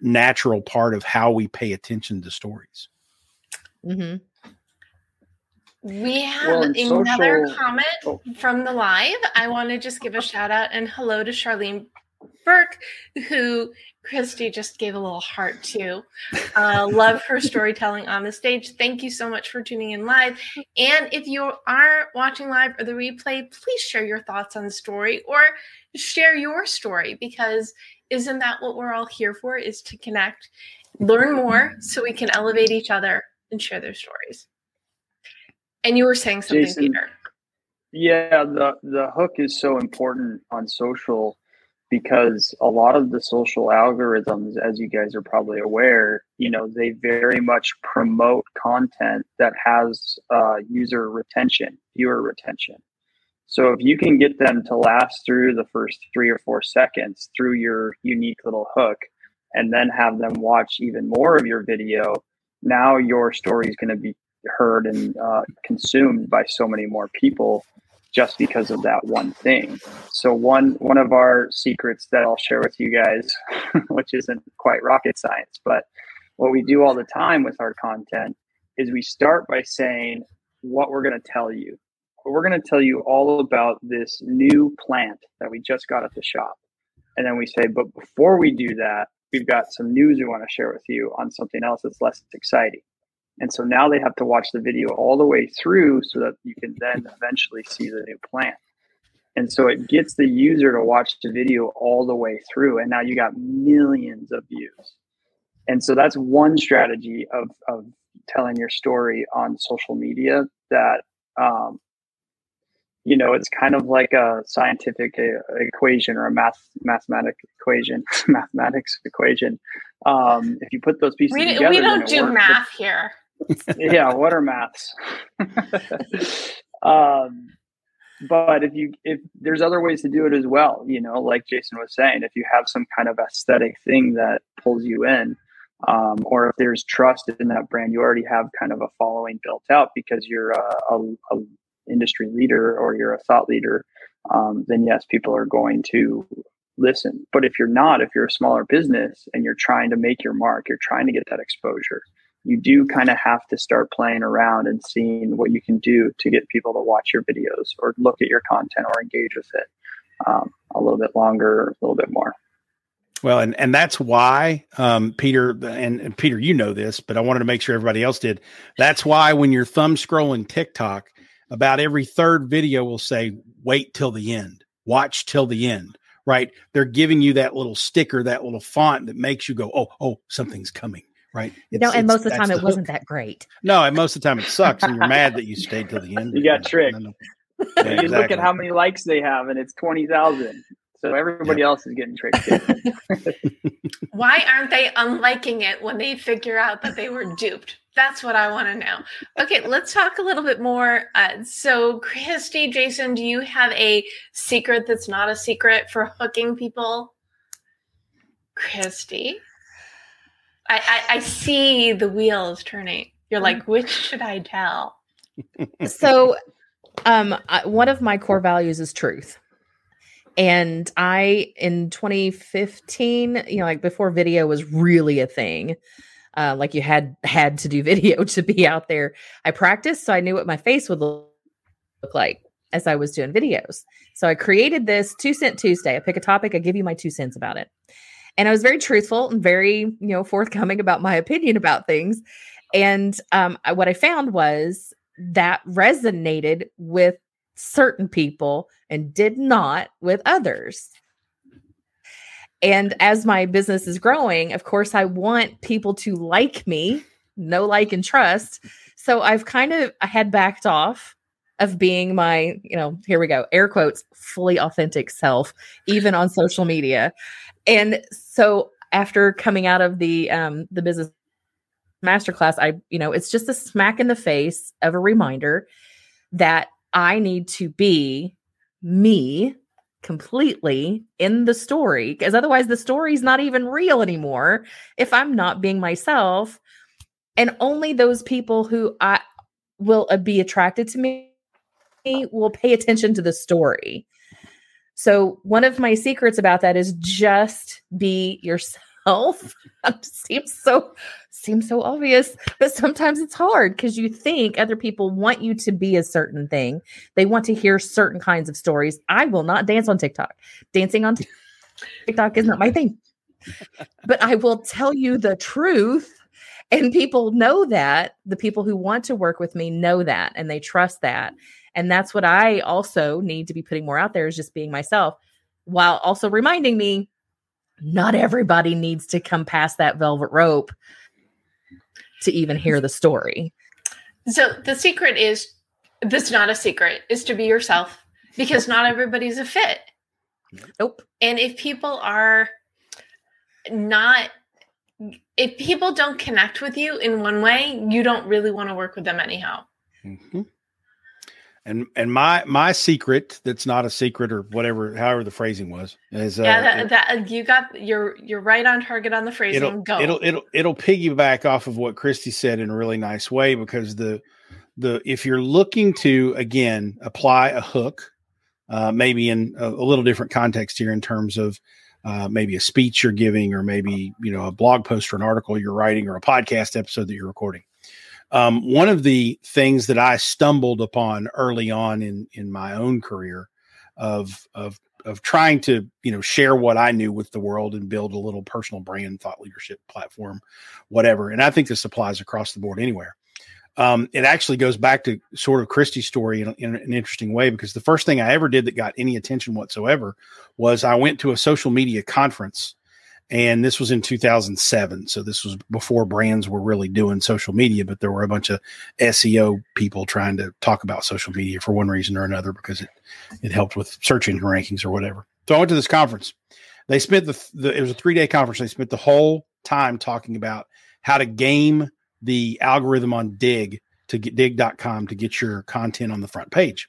natural part of how we pay attention to stories. Mm-hmm. We have well, another social... comment oh. from the live. I want to just give a shout out and hello to Charlene Burke, who Christy just gave a little heart to. Uh, love her storytelling on the stage. Thank you so much for tuning in live. And if you are watching live or the replay, please share your thoughts on the story or share your story because isn't that what we're all here for? Is to connect, learn more so we can elevate each other and share their stories. And you were saying something, Jason, Peter. Yeah, the the hook is so important on social because a lot of the social algorithms, as you guys are probably aware, you know, they very much promote content that has uh, user retention, viewer retention. So if you can get them to last through the first three or four seconds through your unique little hook, and then have them watch even more of your video, now your story is going to be heard and uh, consumed by so many more people just because of that one thing. So one one of our secrets that I'll share with you guys, which isn't quite rocket science, but what we do all the time with our content is we start by saying what we're going to tell you. We're going to tell you all about this new plant that we just got at the shop. And then we say, but before we do that, we've got some news we want to share with you on something else that's less exciting. And so now they have to watch the video all the way through so that you can then eventually see the new plant. And so it gets the user to watch the video all the way through. And now you got millions of views. And so that's one strategy of, of telling your story on social media that, um, you know, it's kind of like a scientific uh, equation or a math mathematic equation, mathematics equation. Um, if you put those pieces we, together, we don't do math here yeah, what are maths? um, but if you if there's other ways to do it as well, you know, like Jason was saying, if you have some kind of aesthetic thing that pulls you in, um, or if there's trust in that brand, you already have kind of a following built out because you're a, a, a industry leader or you're a thought leader. Um, then yes, people are going to listen. But if you're not, if you're a smaller business and you're trying to make your mark, you're trying to get that exposure you do kind of have to start playing around and seeing what you can do to get people to watch your videos or look at your content or engage with it um, a little bit longer, a little bit more. Well, and and that's why, um, Peter, and, and, Peter, you know this, but I wanted to make sure everybody else did. That's why when you're thumb scrolling TikTok, about every third video will say, "Wait till the end, watch till the end." Right? They're giving you that little sticker, that little font that makes you go, "Oh, oh, something's coming." Right? It's, no, and most of the time it the wasn't that great. No, and most of the time it sucks, and you're mad that you stayed till the end. You got tricked. Yeah, exactly. You look at how many likes they have, and it's twenty thousand. So everybody yeah. else is getting tricked. Why aren't they unliking it when they figure out that they were duped? That's what I want to know. Okay, let's talk a little bit more. Uh, so, Christy, Jason, do you have a secret that's not a secret for hooking people? Christy. I, I, I see the wheels turning. You're like, mm. which should I tell? so, um, I, one of my core values is truth. And I, in 2015, you know, like before video was really a thing, uh, like you had had to do video to be out there. I practiced, so I knew what my face would look like as I was doing videos. So I created this two cent Tuesday. I pick a topic, I give you my two cents about it. And I was very truthful and very, you know, forthcoming about my opinion about things. And um, I, what I found was that resonated with certain people and did not with others. And as my business is growing, of course, I want people to like me, know, like, and trust. So I've kind of I had backed off of being my, you know, here we go, air quotes, fully authentic self, even on social media. And so after coming out of the um the business masterclass, I, you know, it's just a smack in the face of a reminder that I need to be me completely in the story because otherwise the story's not even real anymore if I'm not being myself and only those people who I will uh, be attracted to me will pay attention to the story. So one of my secrets about that is just be yourself. seems so seems so obvious, but sometimes it's hard because you think other people want you to be a certain thing. They want to hear certain kinds of stories. I will not dance on TikTok. Dancing on TikTok is not my thing. But I will tell you the truth and people know that the people who want to work with me know that and they trust that and that's what i also need to be putting more out there is just being myself while also reminding me not everybody needs to come past that velvet rope to even hear the story so the secret is that's not a secret is to be yourself because not everybody's a fit nope and if people are not if people don't connect with you in one way, you don't really want to work with them anyhow. Mm-hmm. And and my my secret that's not a secret or whatever, however the phrasing was, is uh, yeah that, that, you got you're you're right on target on the phrasing. It'll, Go. It'll it'll it'll piggyback off of what Christy said in a really nice way because the the if you're looking to again apply a hook, uh, maybe in a, a little different context here in terms of uh, maybe a speech you're giving, or maybe you know a blog post or an article you're writing, or a podcast episode that you're recording. Um, one of the things that I stumbled upon early on in in my own career of of of trying to you know share what I knew with the world and build a little personal brand, thought leadership platform, whatever. And I think this applies across the board anywhere um, it actually goes back to sort of Christy's story in, in, an interesting way because the first thing I ever did that got any attention whatsoever was I went to a social media conference, and this was in 2007. So this was before brands were really doing social media, but there were a bunch of SEO people trying to talk about social media for one reason or another because it it helped with search engine rankings or whatever. So I went to this conference. They spent the, the it was a three day conference. They spent the whole time talking about how to game the algorithm on Digg to get digg.com to get your content on the front page.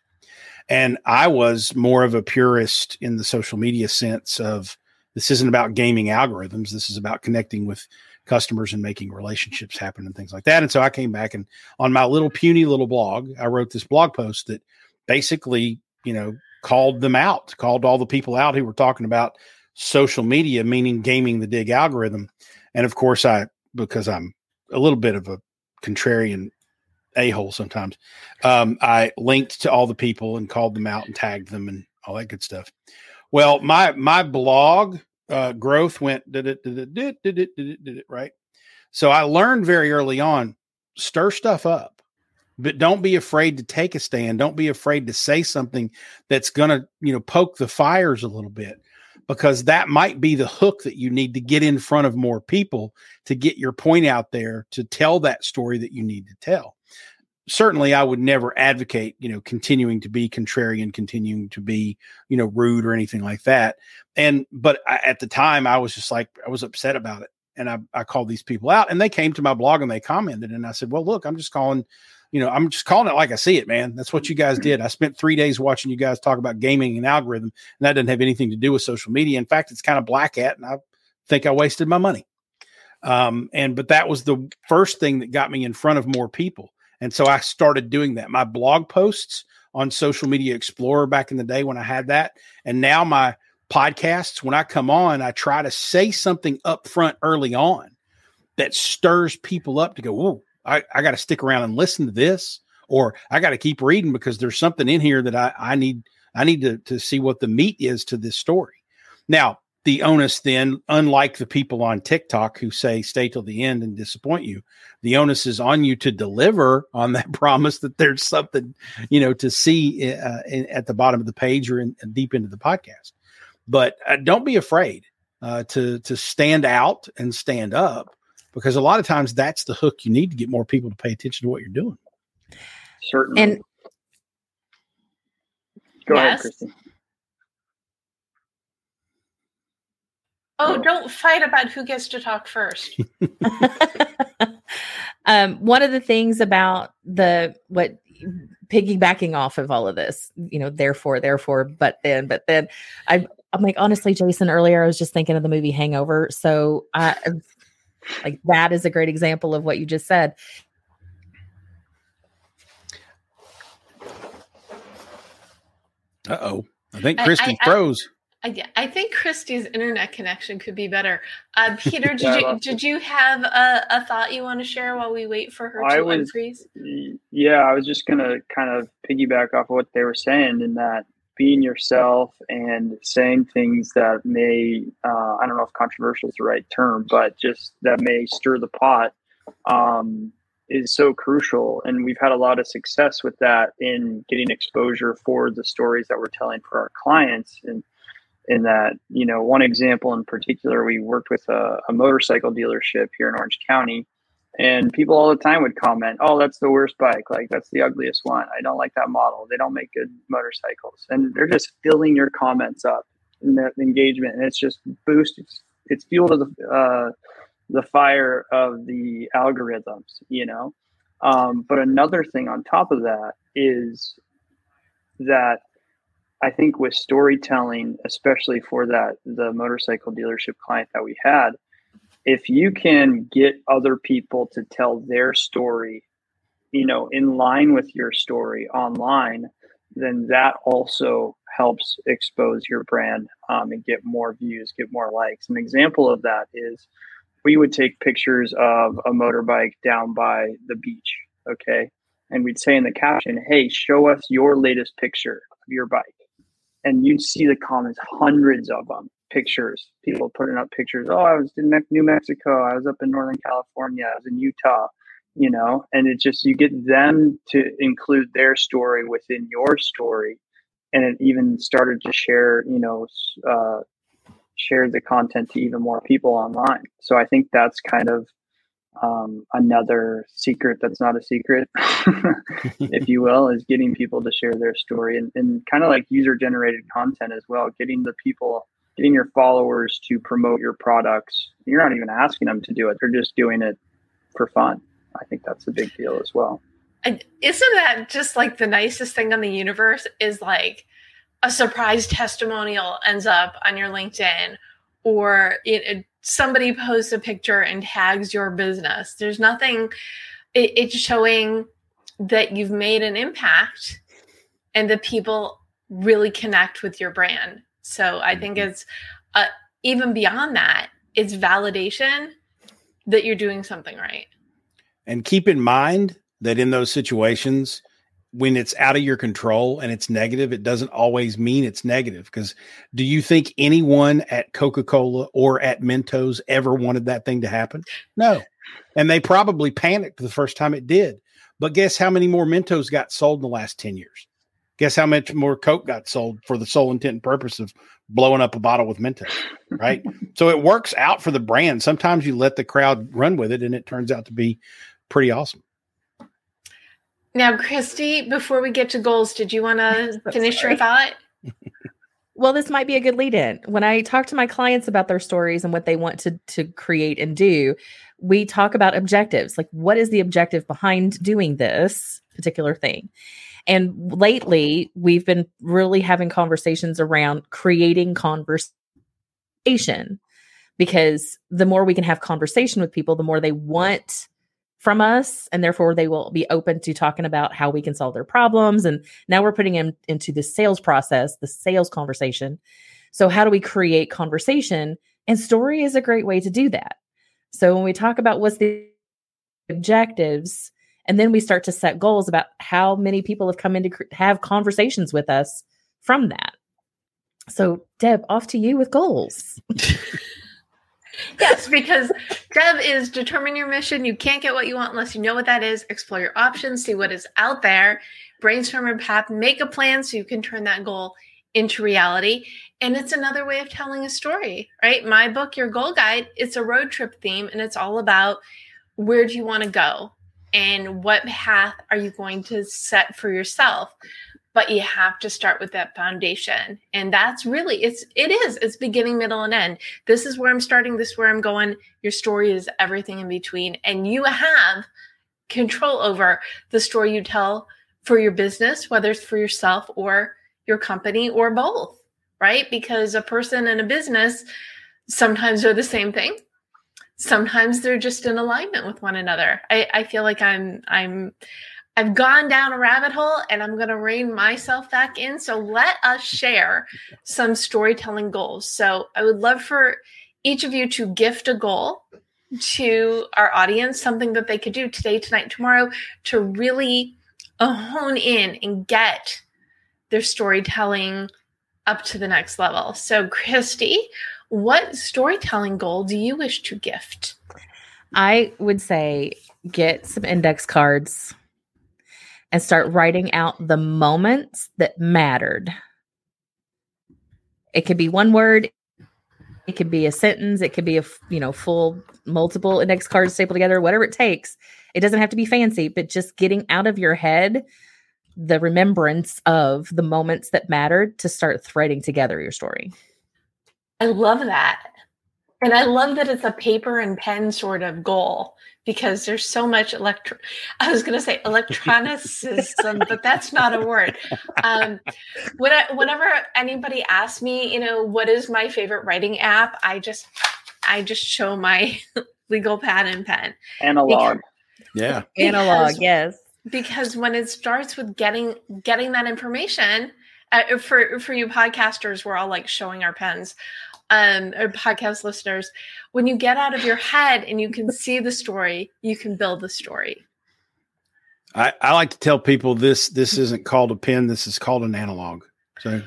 And I was more of a purist in the social media sense of this isn't about gaming algorithms. This is about connecting with customers and making relationships happen and things like that. And so I came back and on my little puny little blog, I wrote this blog post that basically, you know, called them out, called all the people out who were talking about social media, meaning gaming the Digg algorithm. And of course, I, because I'm a little bit of a contrarian a hole sometimes. Um, I linked to all the people and called them out and tagged them and all that good stuff. Well, my my blog uh, growth went did it did it did it did it did it right. So I learned very early on stir stuff up, but don't be afraid to take a stand. Don't be afraid to say something that's gonna you know poke the fires a little bit because that might be the hook that you need to get in front of more people to get your point out there to tell that story that you need to tell. Certainly, I would never advocate, you know, continuing to be contrarian, continuing to be, you know, rude or anything like that. And, but I, at the time, I was just like, I was upset about it. And I, I called these people out and they came to my blog and they commented. And I said, well, look, I'm just calling you know, I'm just calling it like I see it, man. That's what you guys did. I spent three days watching you guys talk about gaming and algorithm, and that doesn't have anything to do with social media. In fact, it's kind of black at, and I think I wasted my money. Um, and but that was the first thing that got me in front of more people, and so I started doing that. My blog posts on Social Media Explorer back in the day when I had that, and now my podcasts. When I come on, I try to say something up front early on that stirs people up to go, "Whoa, I, I got to stick around and listen to this, or I got to keep reading because there's something in here that I, I need I need to, to see what the meat is to this story. Now, the onus then, unlike the people on TikTok who say stay till the end and disappoint you, the onus is on you to deliver on that promise that there's something, you know, to see uh, in, at the bottom of the page or in, deep into the podcast. But uh, don't be afraid uh, to to stand out and stand up because a lot of times that's the hook you need to get more people to pay attention to what you're doing. Certainly. And Go yes. ahead, Christy. Oh, don't fight about who gets to talk first. um, one of the things about the what piggybacking off of all of this, you know, therefore, therefore, but then, but then, I, I'm like, honestly, Jason, earlier I was just thinking of the movie Hangover. So I, like that is a great example of what you just said. Uh oh. I think Kristen I, I, froze. I, I, think Christy's internet connection could be better. Uh, Peter, did yeah, you did you have a, a, thought you want to share while we wait for her to was, unfreeze? Yeah, I was just gonna kind of piggyback off of what they were saying in that being yourself and saying things that may uh, I don't know if controversial is the right term, but just that may stir the pot. Um, is so crucial and we've had a lot of success with that in getting exposure for the stories that we're telling for our clients and in that you know one example in particular we worked with a, a, motorcycle dealership here in orange county and people all the time would comment oh that's the worst bike. Like that's the ugliest one. I don't like that model. They don't make good motorcycles. And they're just filling your comments up in that engagement and it's just boost it's, it's fuel to the uh, the fire of the algorithms, you know. Um, but another thing on top of that is that I think with storytelling, especially for that the motorcycle dealership client that we had, if you can get other people to tell their story, you know, in line with your story online, then that also helps expose your brand um, and get more views, get more likes. An example of that is we would take pictures of a motorbike down by the beach. Okay. And we'd say in the caption, Hey, show us your latest picture of your bike. And you'd see the comments, hundreds of them, pictures, people putting up pictures. Oh, I was in New Mexico. I was up in Northern California. I was in Utah, you know, and it just, you get them to include their story within your story. And it even started to share, you know, uh, shared the content to even more people online. So I think that's kind of um, another secret that's not a secret, if you will, is getting people to share their story and, and kind of like user generated content as well, getting the people, getting your followers to promote your products. You're not even asking them to do it, they're just doing it for fun. I think that's a big deal as well. And isn't that just like the nicest thing on the universe is like a surprise testimonial ends up on your LinkedIn or it, somebody posts a picture and tags your business. There's nothing, it, it's showing that you've made an impact and that people really connect with your brand. So I think mm-hmm. it's uh, even beyond that, it's validation that you're doing something right. And keep in mind that in those situations, when it's out of your control and it's negative, it doesn't always mean it's negative. Because do you think anyone at Coca Cola or at Mentos ever wanted that thing to happen? No. And they probably panicked the first time it did. But guess how many more Mentos got sold in the last 10 years? Guess how much more Coke got sold for the sole intent and purpose of blowing up a bottle with Mentos, right? so it works out for the brand. Sometimes you let the crowd run with it and it turns out to be pretty awesome. Now, Christy, before we get to goals, did you want to finish your thought? well, this might be a good lead in. When I talk to my clients about their stories and what they want to, to create and do, we talk about objectives. Like, what is the objective behind doing this particular thing? And lately, we've been really having conversations around creating conversation because the more we can have conversation with people, the more they want from us and therefore they will be open to talking about how we can solve their problems. And now we're putting them into the sales process the sales conversation. So how do we create conversation? And story is a great way to do that. So when we talk about what's the objectives and then we start to set goals about how many people have come in to have conversations with us from that. So deb off to you with goals yes, because Deb is determine your mission. You can't get what you want unless you know what that is. Explore your options, see what is out there, brainstorm your path, make a plan so you can turn that goal into reality. And it's another way of telling a story, right? My book, Your Goal Guide, it's a road trip theme and it's all about where do you want to go and what path are you going to set for yourself. But you have to start with that foundation. And that's really it's it is it's beginning middle and end. This is where i'm starting this is where i'm going. Your story is everything in between. And you have control over the story you tell for your business whether it's for yourself or your company or both right? Because a person and a business sometimes are the same thing. Sometimes they're just in alignment with one another. I, I feel like i'm i'm I've gone down a rabbit hole and I'm going to rein myself back in. So let us share some storytelling goals. So I would love for each of you to gift a goal to our audience, something that they could do today, tonight, tomorrow to really hone in and get their storytelling up to the next level. So, Christy, what storytelling goal do you wish to gift? I would say get some index cards and start writing out the moments that mattered. It could be one word, it could be a sentence, it could be a you know full multiple index cards stapled together, whatever it takes. It doesn't have to be fancy, but just getting out of your head the remembrance of the moments that mattered to start threading together your story. I love that. And I love that it's a paper and pen sort of goal because there's so much electro I was going to say electronicism, but that's not a word. Um, when I, whenever anybody asks me, you know, what is my favorite writing app, I just I just show my legal pad and pen. Analog. Because, yeah. Analog, yes. Because when it starts with getting getting that information, uh, for for you podcasters, we're all like showing our pens um, or podcast listeners, when you get out of your head and you can see the story, you can build the story. I, I like to tell people this this isn't called a pen, this is called an analog. So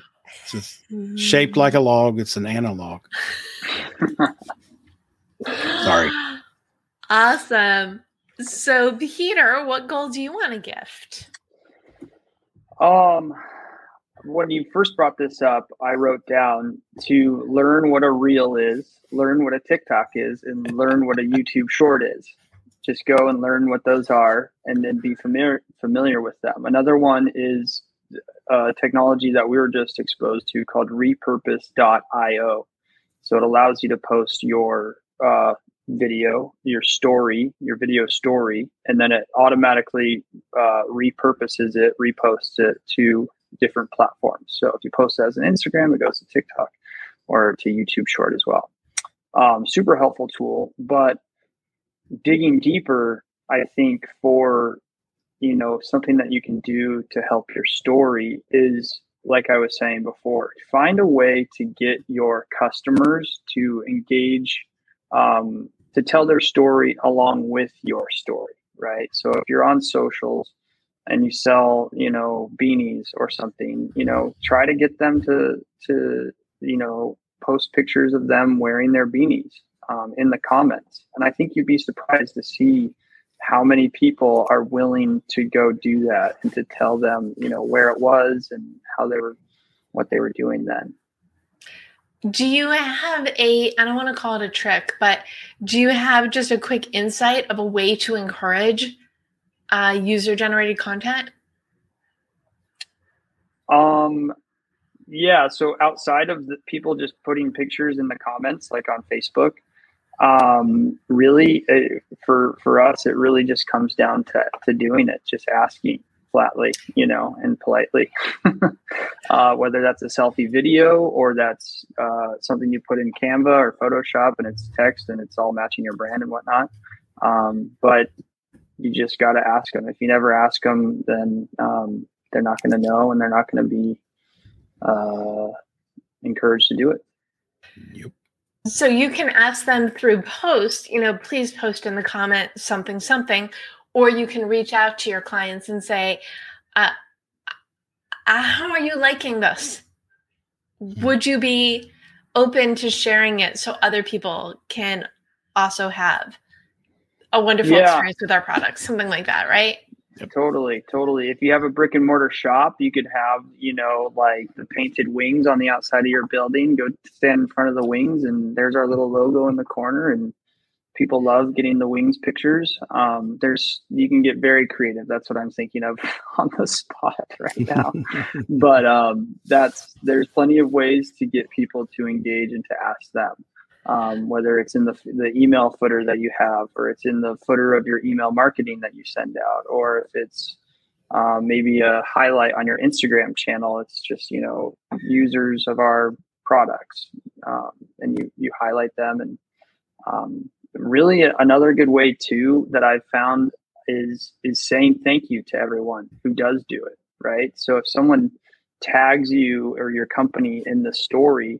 it's shaped like a log, it's an analog. Sorry. Awesome. So Peter, what goal do you want to gift? Um when you first brought this up, I wrote down to learn what a reel is, learn what a TikTok is, and learn what a YouTube short is. Just go and learn what those are, and then be familiar familiar with them. Another one is a technology that we were just exposed to called Repurpose.io. So it allows you to post your uh, video, your story, your video story, and then it automatically uh, repurposes it, reposts it to different platforms. So if you post as an Instagram, it goes to TikTok or to YouTube Short as well. Um, super helpful tool, but digging deeper, I think for you know something that you can do to help your story is like I was saying before, find a way to get your customers to engage, um, to tell their story along with your story, right? So if you're on socials, and you sell, you know, beanies or something, you know, try to get them to to you know post pictures of them wearing their beanies um, in the comments. And I think you'd be surprised to see how many people are willing to go do that and to tell them, you know, where it was and how they were, what they were doing then. Do you have a, I don't want to call it a trick, but do you have just a quick insight of a way to encourage uh, user generated content? Um, yeah. So outside of the people just putting pictures in the comments, like on Facebook, um, really it, uh, for for us, it really just comes down to to doing it, just asking flatly, you know, and politely. uh, whether that's a selfie video or that's uh, something you put in Canva or Photoshop and it's text and it's all matching your brand and whatnot. Um, but you just got to ask them. If you never ask them, then um, they're not going to know and they're not going to be uh, encouraged to do it. Yep. So you can ask them through post, you know, please post in the comment something, something, or you can reach out to your clients and say, uh, uh how are you liking this? Hmm. Would you be open to sharing it so other people can also have a wonderful yeah. experience with our products, something like that, right? Totally, totally. If you have a brick and mortar shop, you could have, you know, like the painted wings on the outside of your building. Go stand in front of the wings, and there's our little logo in the corner, and people love getting the wings pictures. Um, there's you can get very creative. That's what I'm thinking of on the spot right now. but um, that's there's plenty of ways to get people to engage and to ask them. Um, whether it's in the, the email footer that you have, or it's in the footer of your email marketing that you send out, or if it's um, maybe a highlight on your Instagram channel. It's just you know users of our products, um, and you you highlight them. And um, really, another good way too that I've found is is saying thank you to everyone who does do it. Right. So if someone tags you or your company in the story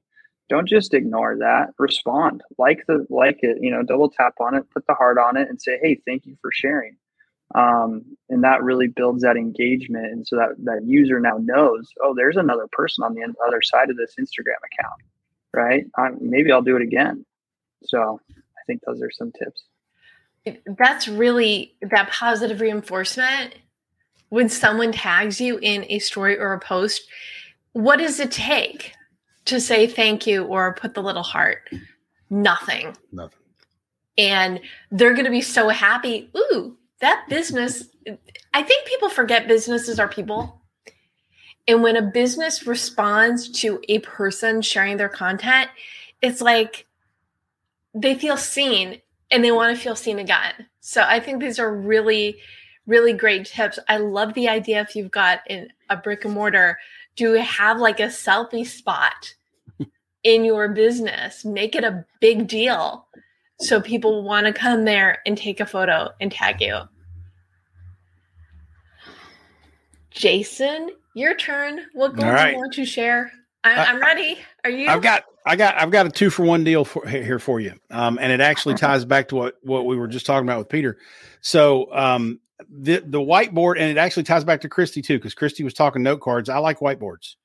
don't just ignore that. Respond. Like the like it you know double tap on it put the heart on it and say hey thank you for sharing. Um, and that really builds that engagement. And so that that user now knows oh there's another person on the other side of this instagram account right? Um, maybe i'll do it again. So i think those are some tips. That's really that positive reinforcement when someone tags you in a story or a post what does it take to say thank you or put the little heart nothing nothing and they're going to be so happy ooh that business, I think people forget businesses are people. And when a business responds to a person sharing their content, it's like they feel seen and they want to feel seen again. So I think these are really, really great tips. I love the idea if you've got in a brick and mortar, do have like a selfie spot in your business, make it a big deal so people want to come there and take a photo and tag you. Jason, your turn. What goal right. do you want to share? I, am ready. Are you? I've got, I got, I've got a two for one deal for, here for you, um, and it actually ties back to what what we were just talking about with Peter. So um, the the whiteboard, and it actually ties back to Christy too, because Christy was talking note cards. I like whiteboards,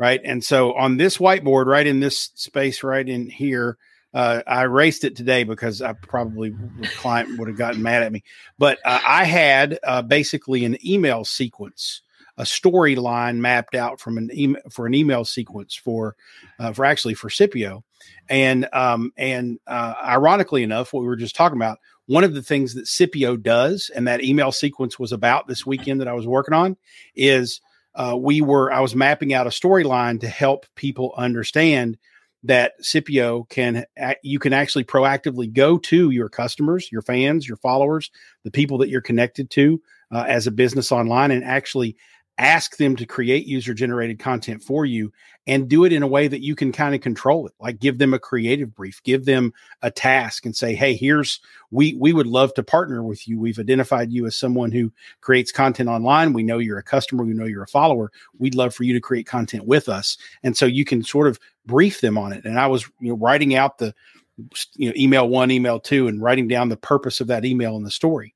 right? And so on this whiteboard, right in this space, right in here, uh, I erased it today because I probably the client would have gotten mad at me. But uh, I had uh, basically an email sequence, a storyline mapped out from an email for an email sequence for uh, for actually for CIPIO, and um, and uh, ironically enough, what we were just talking about, one of the things that CIPIO does, and that email sequence was about this weekend that I was working on, is uh, we were I was mapping out a storyline to help people understand that CIPIO can you can actually proactively go to your customers, your fans, your followers, the people that you're connected to uh, as a business online, and actually ask them to create user generated content for you and do it in a way that you can kind of control it like give them a creative brief give them a task and say hey here's we we would love to partner with you. We've identified you as someone who creates content online. We know you're a customer. We know you're a follower. We'd love for you to create content with us. And so you can sort of brief them on it. And i was you know writing out the you know email one email two and writing down the purpose of that email and the story.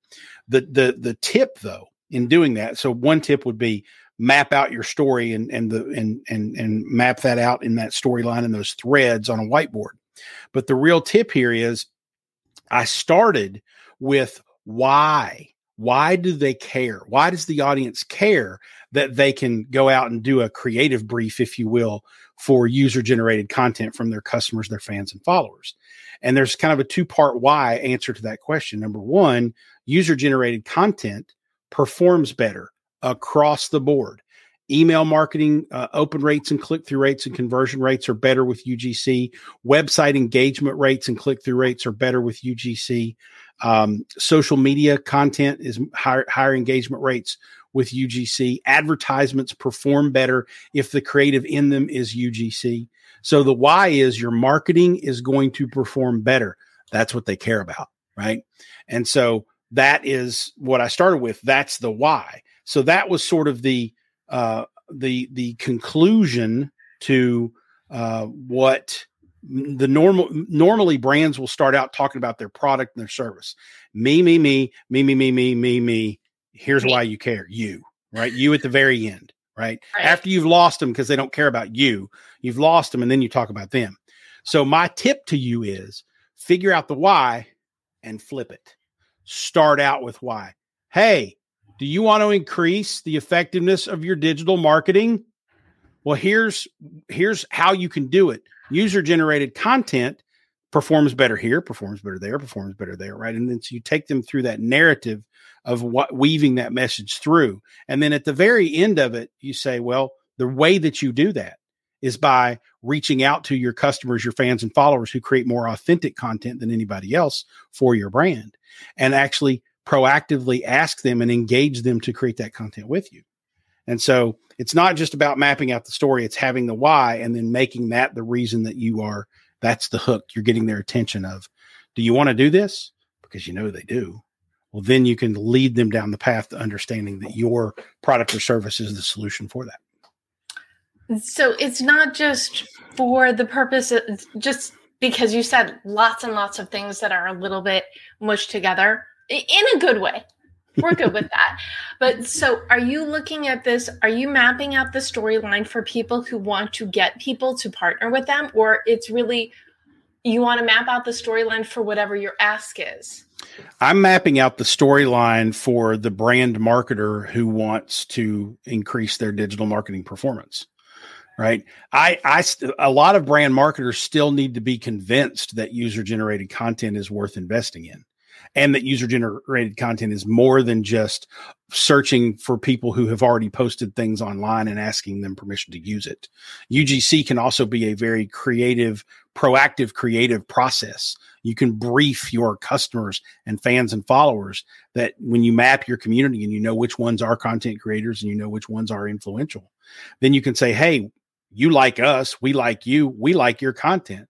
The the the tip though in doing that. So one tip would be map out your story and and the and and and map that out in that storyline and those threads on a whiteboard. But the real tip here is I started with why. Why do they care? Why does the audience care that they can go out and do a creative brief, if you will, for user generated content from their customers, their fans, and followers? And there's kind of a two part why answer to that question. Number one, user generated content performs better across the board. Email marketing uh, open rates and click through rates and conversion rates are better with UGC. Website engagement rates and click through rates are better with UGC. Um, social media content is higher, higher engagement rates with UGC. Advertisements perform better if the creative in them is UGC. So the why is your marketing is going to perform better. That's what they care about, right? And so that is what I started with. That's the why. So that was sort of the uh, the the conclusion to uh, what the normal normally brands will start out talking about their product and their service. Me, me, me, me, me, me, me, me, me. Here's why you care. You, right? You at the very end, right? right. After you've lost them because they don't care about you, you've lost them, and then you talk about them. So my tip to you is figure out the why and flip it start out with why. Hey, do you want to increase the effectiveness of your digital marketing? Well, here's here's how you can do it. User generated content performs better here, performs better there, performs better there, right? And then so you take them through that narrative of what weaving that message through. And then at the very end of it, you say, well, the way that you do that is by reaching out to your customers, your fans and followers who create more authentic content than anybody else for your brand and actually proactively ask them and engage them to create that content with you. And so it's not just about mapping out the story, it's having the why and then making that the reason that you are that's the hook. You're getting their attention of, do you want to do this? Because you know they do. Well, then you can lead them down the path to understanding that your product or service is the solution for that. So it's not just for the purpose of just because you said lots and lots of things that are a little bit mushed together in a good way. We're good with that. But so are you looking at this? Are you mapping out the storyline for people who want to get people to partner with them? Or it's really you want to map out the storyline for whatever your ask is? I'm mapping out the storyline for the brand marketer who wants to increase their digital marketing performance. Right. I, I, a lot of brand marketers still need to be convinced that user generated content is worth investing in and that user generated content is more than just searching for people who have already posted things online and asking them permission to use it. UGC can also be a very creative, proactive, creative process. You can brief your customers and fans and followers that when you map your community and you know which ones are content creators and you know which ones are influential, then you can say, Hey, you like us, we like you, we like your content.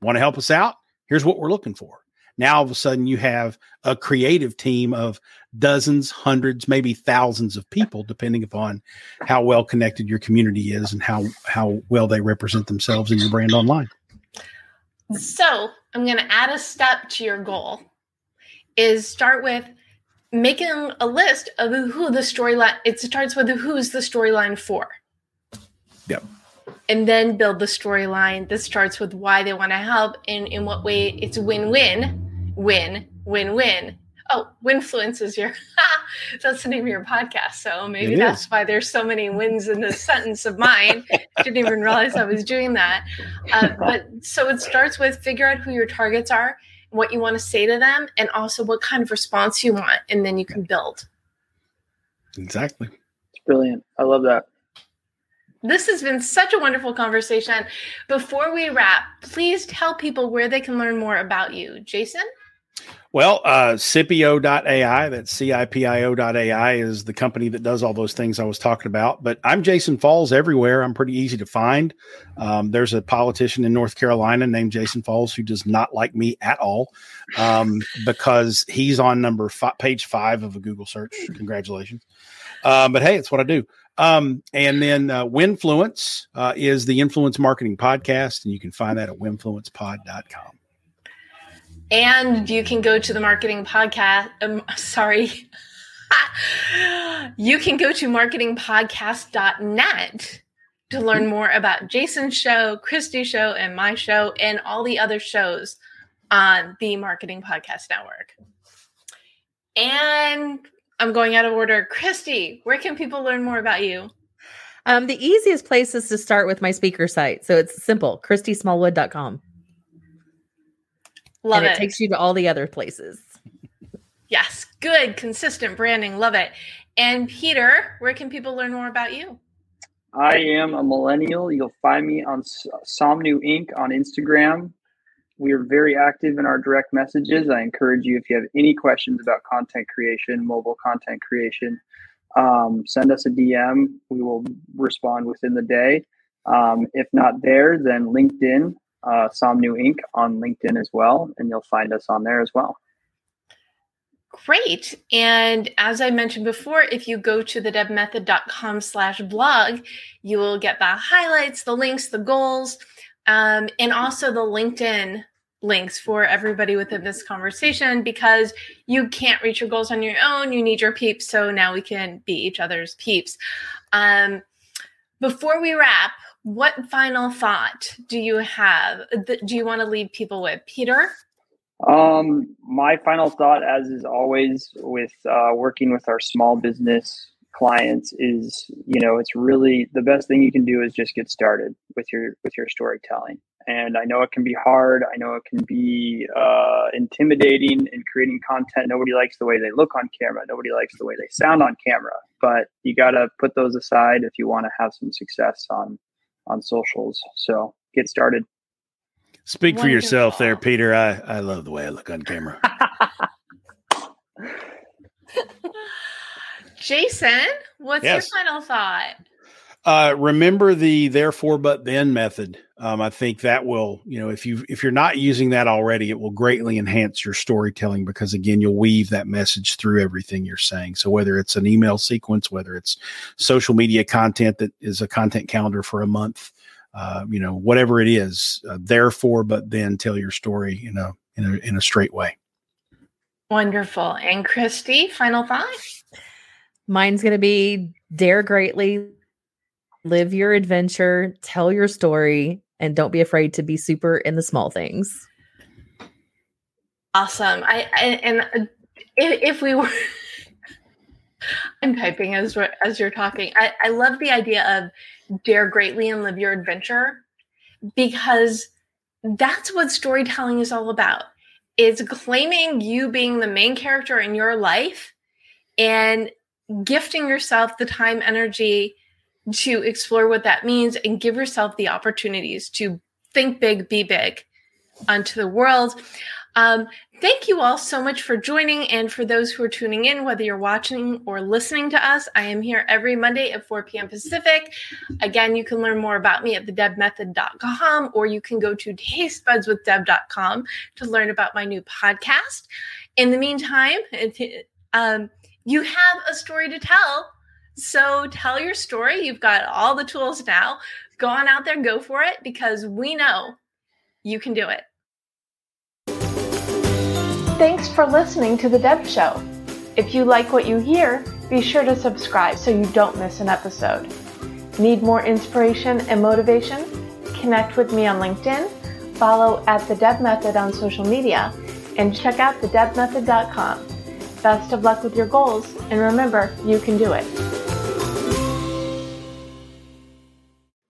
Want to help us out? Here's what we're looking for now all of a sudden you have a creative team of dozens, hundreds, maybe thousands of people, depending upon how well connected your community is and how how well they represent themselves in your brand online. So I'm going to add a step to your goal. Is start with making a list of who the storyline. It starts with who's the storyline for. Yep and then build the storyline that starts with why they want to help and in what way it's win-win, win, win-win. Oh, Winfluence is your that's the name of your podcast. So maybe it that's is. why there's so many wins in this sentence of mine. Didn't even realize I was doing that. Uh, but so it starts with figure out who your targets are, what you want to say to them, and also what kind of response you want, and then you can build. Exactly. It's brilliant. I love that. This has been such a wonderful conversation. Before we wrap, please tell people where they can learn more about you. Jason? Well, uh, CIPIO.ai, that's C-I-P-I-O.ai is the company that does all those things I was talking about. But I'm Jason Falls everywhere. I'm pretty easy to find. Um, there's a politician in North Carolina named Jason Falls who does not like me at all um, because he's on number five, page five of a Google search. Congratulations. Um, but hey, it's what I do. Um, and then uh, Winfluence uh, is the influence marketing podcast, and you can find that at winfluencepod.com. And you can go to the marketing podcast. Um, sorry. you can go to marketingpodcast.net to learn more about Jason's show, Christy's show, and my show, and all the other shows on the Marketing Podcast Network. And I'm going out of order. Christy, where can people learn more about you? Um, the easiest place is to start with my speaker site. So it's simple, christysmallwood.com. Love and it. It takes you to all the other places. Yes, good, consistent branding. Love it. And Peter, where can people learn more about you? I am a millennial. You'll find me on Somnu Inc. on Instagram. We are very active in our direct messages. I encourage you if you have any questions about content creation, mobile content creation, um, send us a DM. We will respond within the day. Um, if not there, then LinkedIn, uh, Somnu Inc. on LinkedIn as well, and you'll find us on there as well. Great. And as I mentioned before, if you go to the debmethod.com slash blog, you will get the highlights, the links, the goals, um, and also the LinkedIn links for everybody within this conversation because you can't reach your goals on your own. You need your peeps. So now we can be each other's peeps. Um, before we wrap, what final thought do you have? Do you want to leave people with? Peter? Um, my final thought, as is always with uh, working with our small business clients is you know it's really the best thing you can do is just get started with your with your storytelling and I know it can be hard. I know it can be uh, intimidating in creating content. Nobody likes the way they look on camera. Nobody likes the way they sound on camera. But you got to put those aside if you want to have some success on on socials. So get started. Speak for yourself, there, Peter. I I love the way I look on camera. Jason, what's yes. your final thought? Uh, remember the therefore but then method. Um, I think that will, you know, if you if you're not using that already, it will greatly enhance your storytelling because again, you'll weave that message through everything you're saying. So whether it's an email sequence, whether it's social media content that is a content calendar for a month, uh, you know, whatever it is, uh, therefore but then tell your story you know, in a in a straight way. Wonderful. And Christy, final thought. Mine's going to be dare greatly, live your adventure, tell your story, and don't be afraid to be super in the small things. Awesome. I, I and uh, if, if we were I'm typing as as you're talking. I, I love the idea of dare greatly and live your adventure because that's what storytelling is all about. It's claiming you being the main character in your life and gifting yourself the time, energy, to explore what that means and give yourself the opportunities to think big, be big onto the world. Um, thank you all so much for joining. And for those who are tuning in, whether you're watching or listening to us, I am here every Monday at 4 p.m. Pacific. Again, you can learn more about me at thedebmethod.com or you can go to tastebudswithdeb.com to learn about my new podcast. In the meantime, um, you have a story to tell so tell your story. You've got all the tools now. Go on out there, go for it, because we know you can do it. Thanks for listening to The Deb Show. If you like what you hear, be sure to subscribe so you don't miss an episode. Need more inspiration and motivation? Connect with me on LinkedIn, follow at The Deb Method on social media, and check out thedebmethod.com. Best of luck with your goals, and remember, you can do it.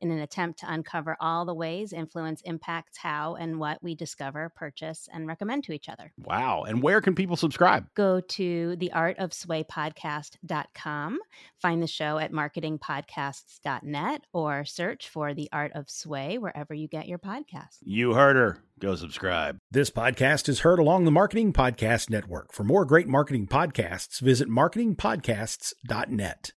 in an attempt to uncover all the ways influence impacts how and what we discover, purchase, and recommend to each other. Wow. And where can people subscribe? Go to theartofswaypodcast.com, find the show at marketingpodcasts.net, or search for The Art of Sway wherever you get your podcasts. You heard her. Go subscribe. This podcast is heard along the Marketing Podcast Network. For more great marketing podcasts, visit marketingpodcasts.net.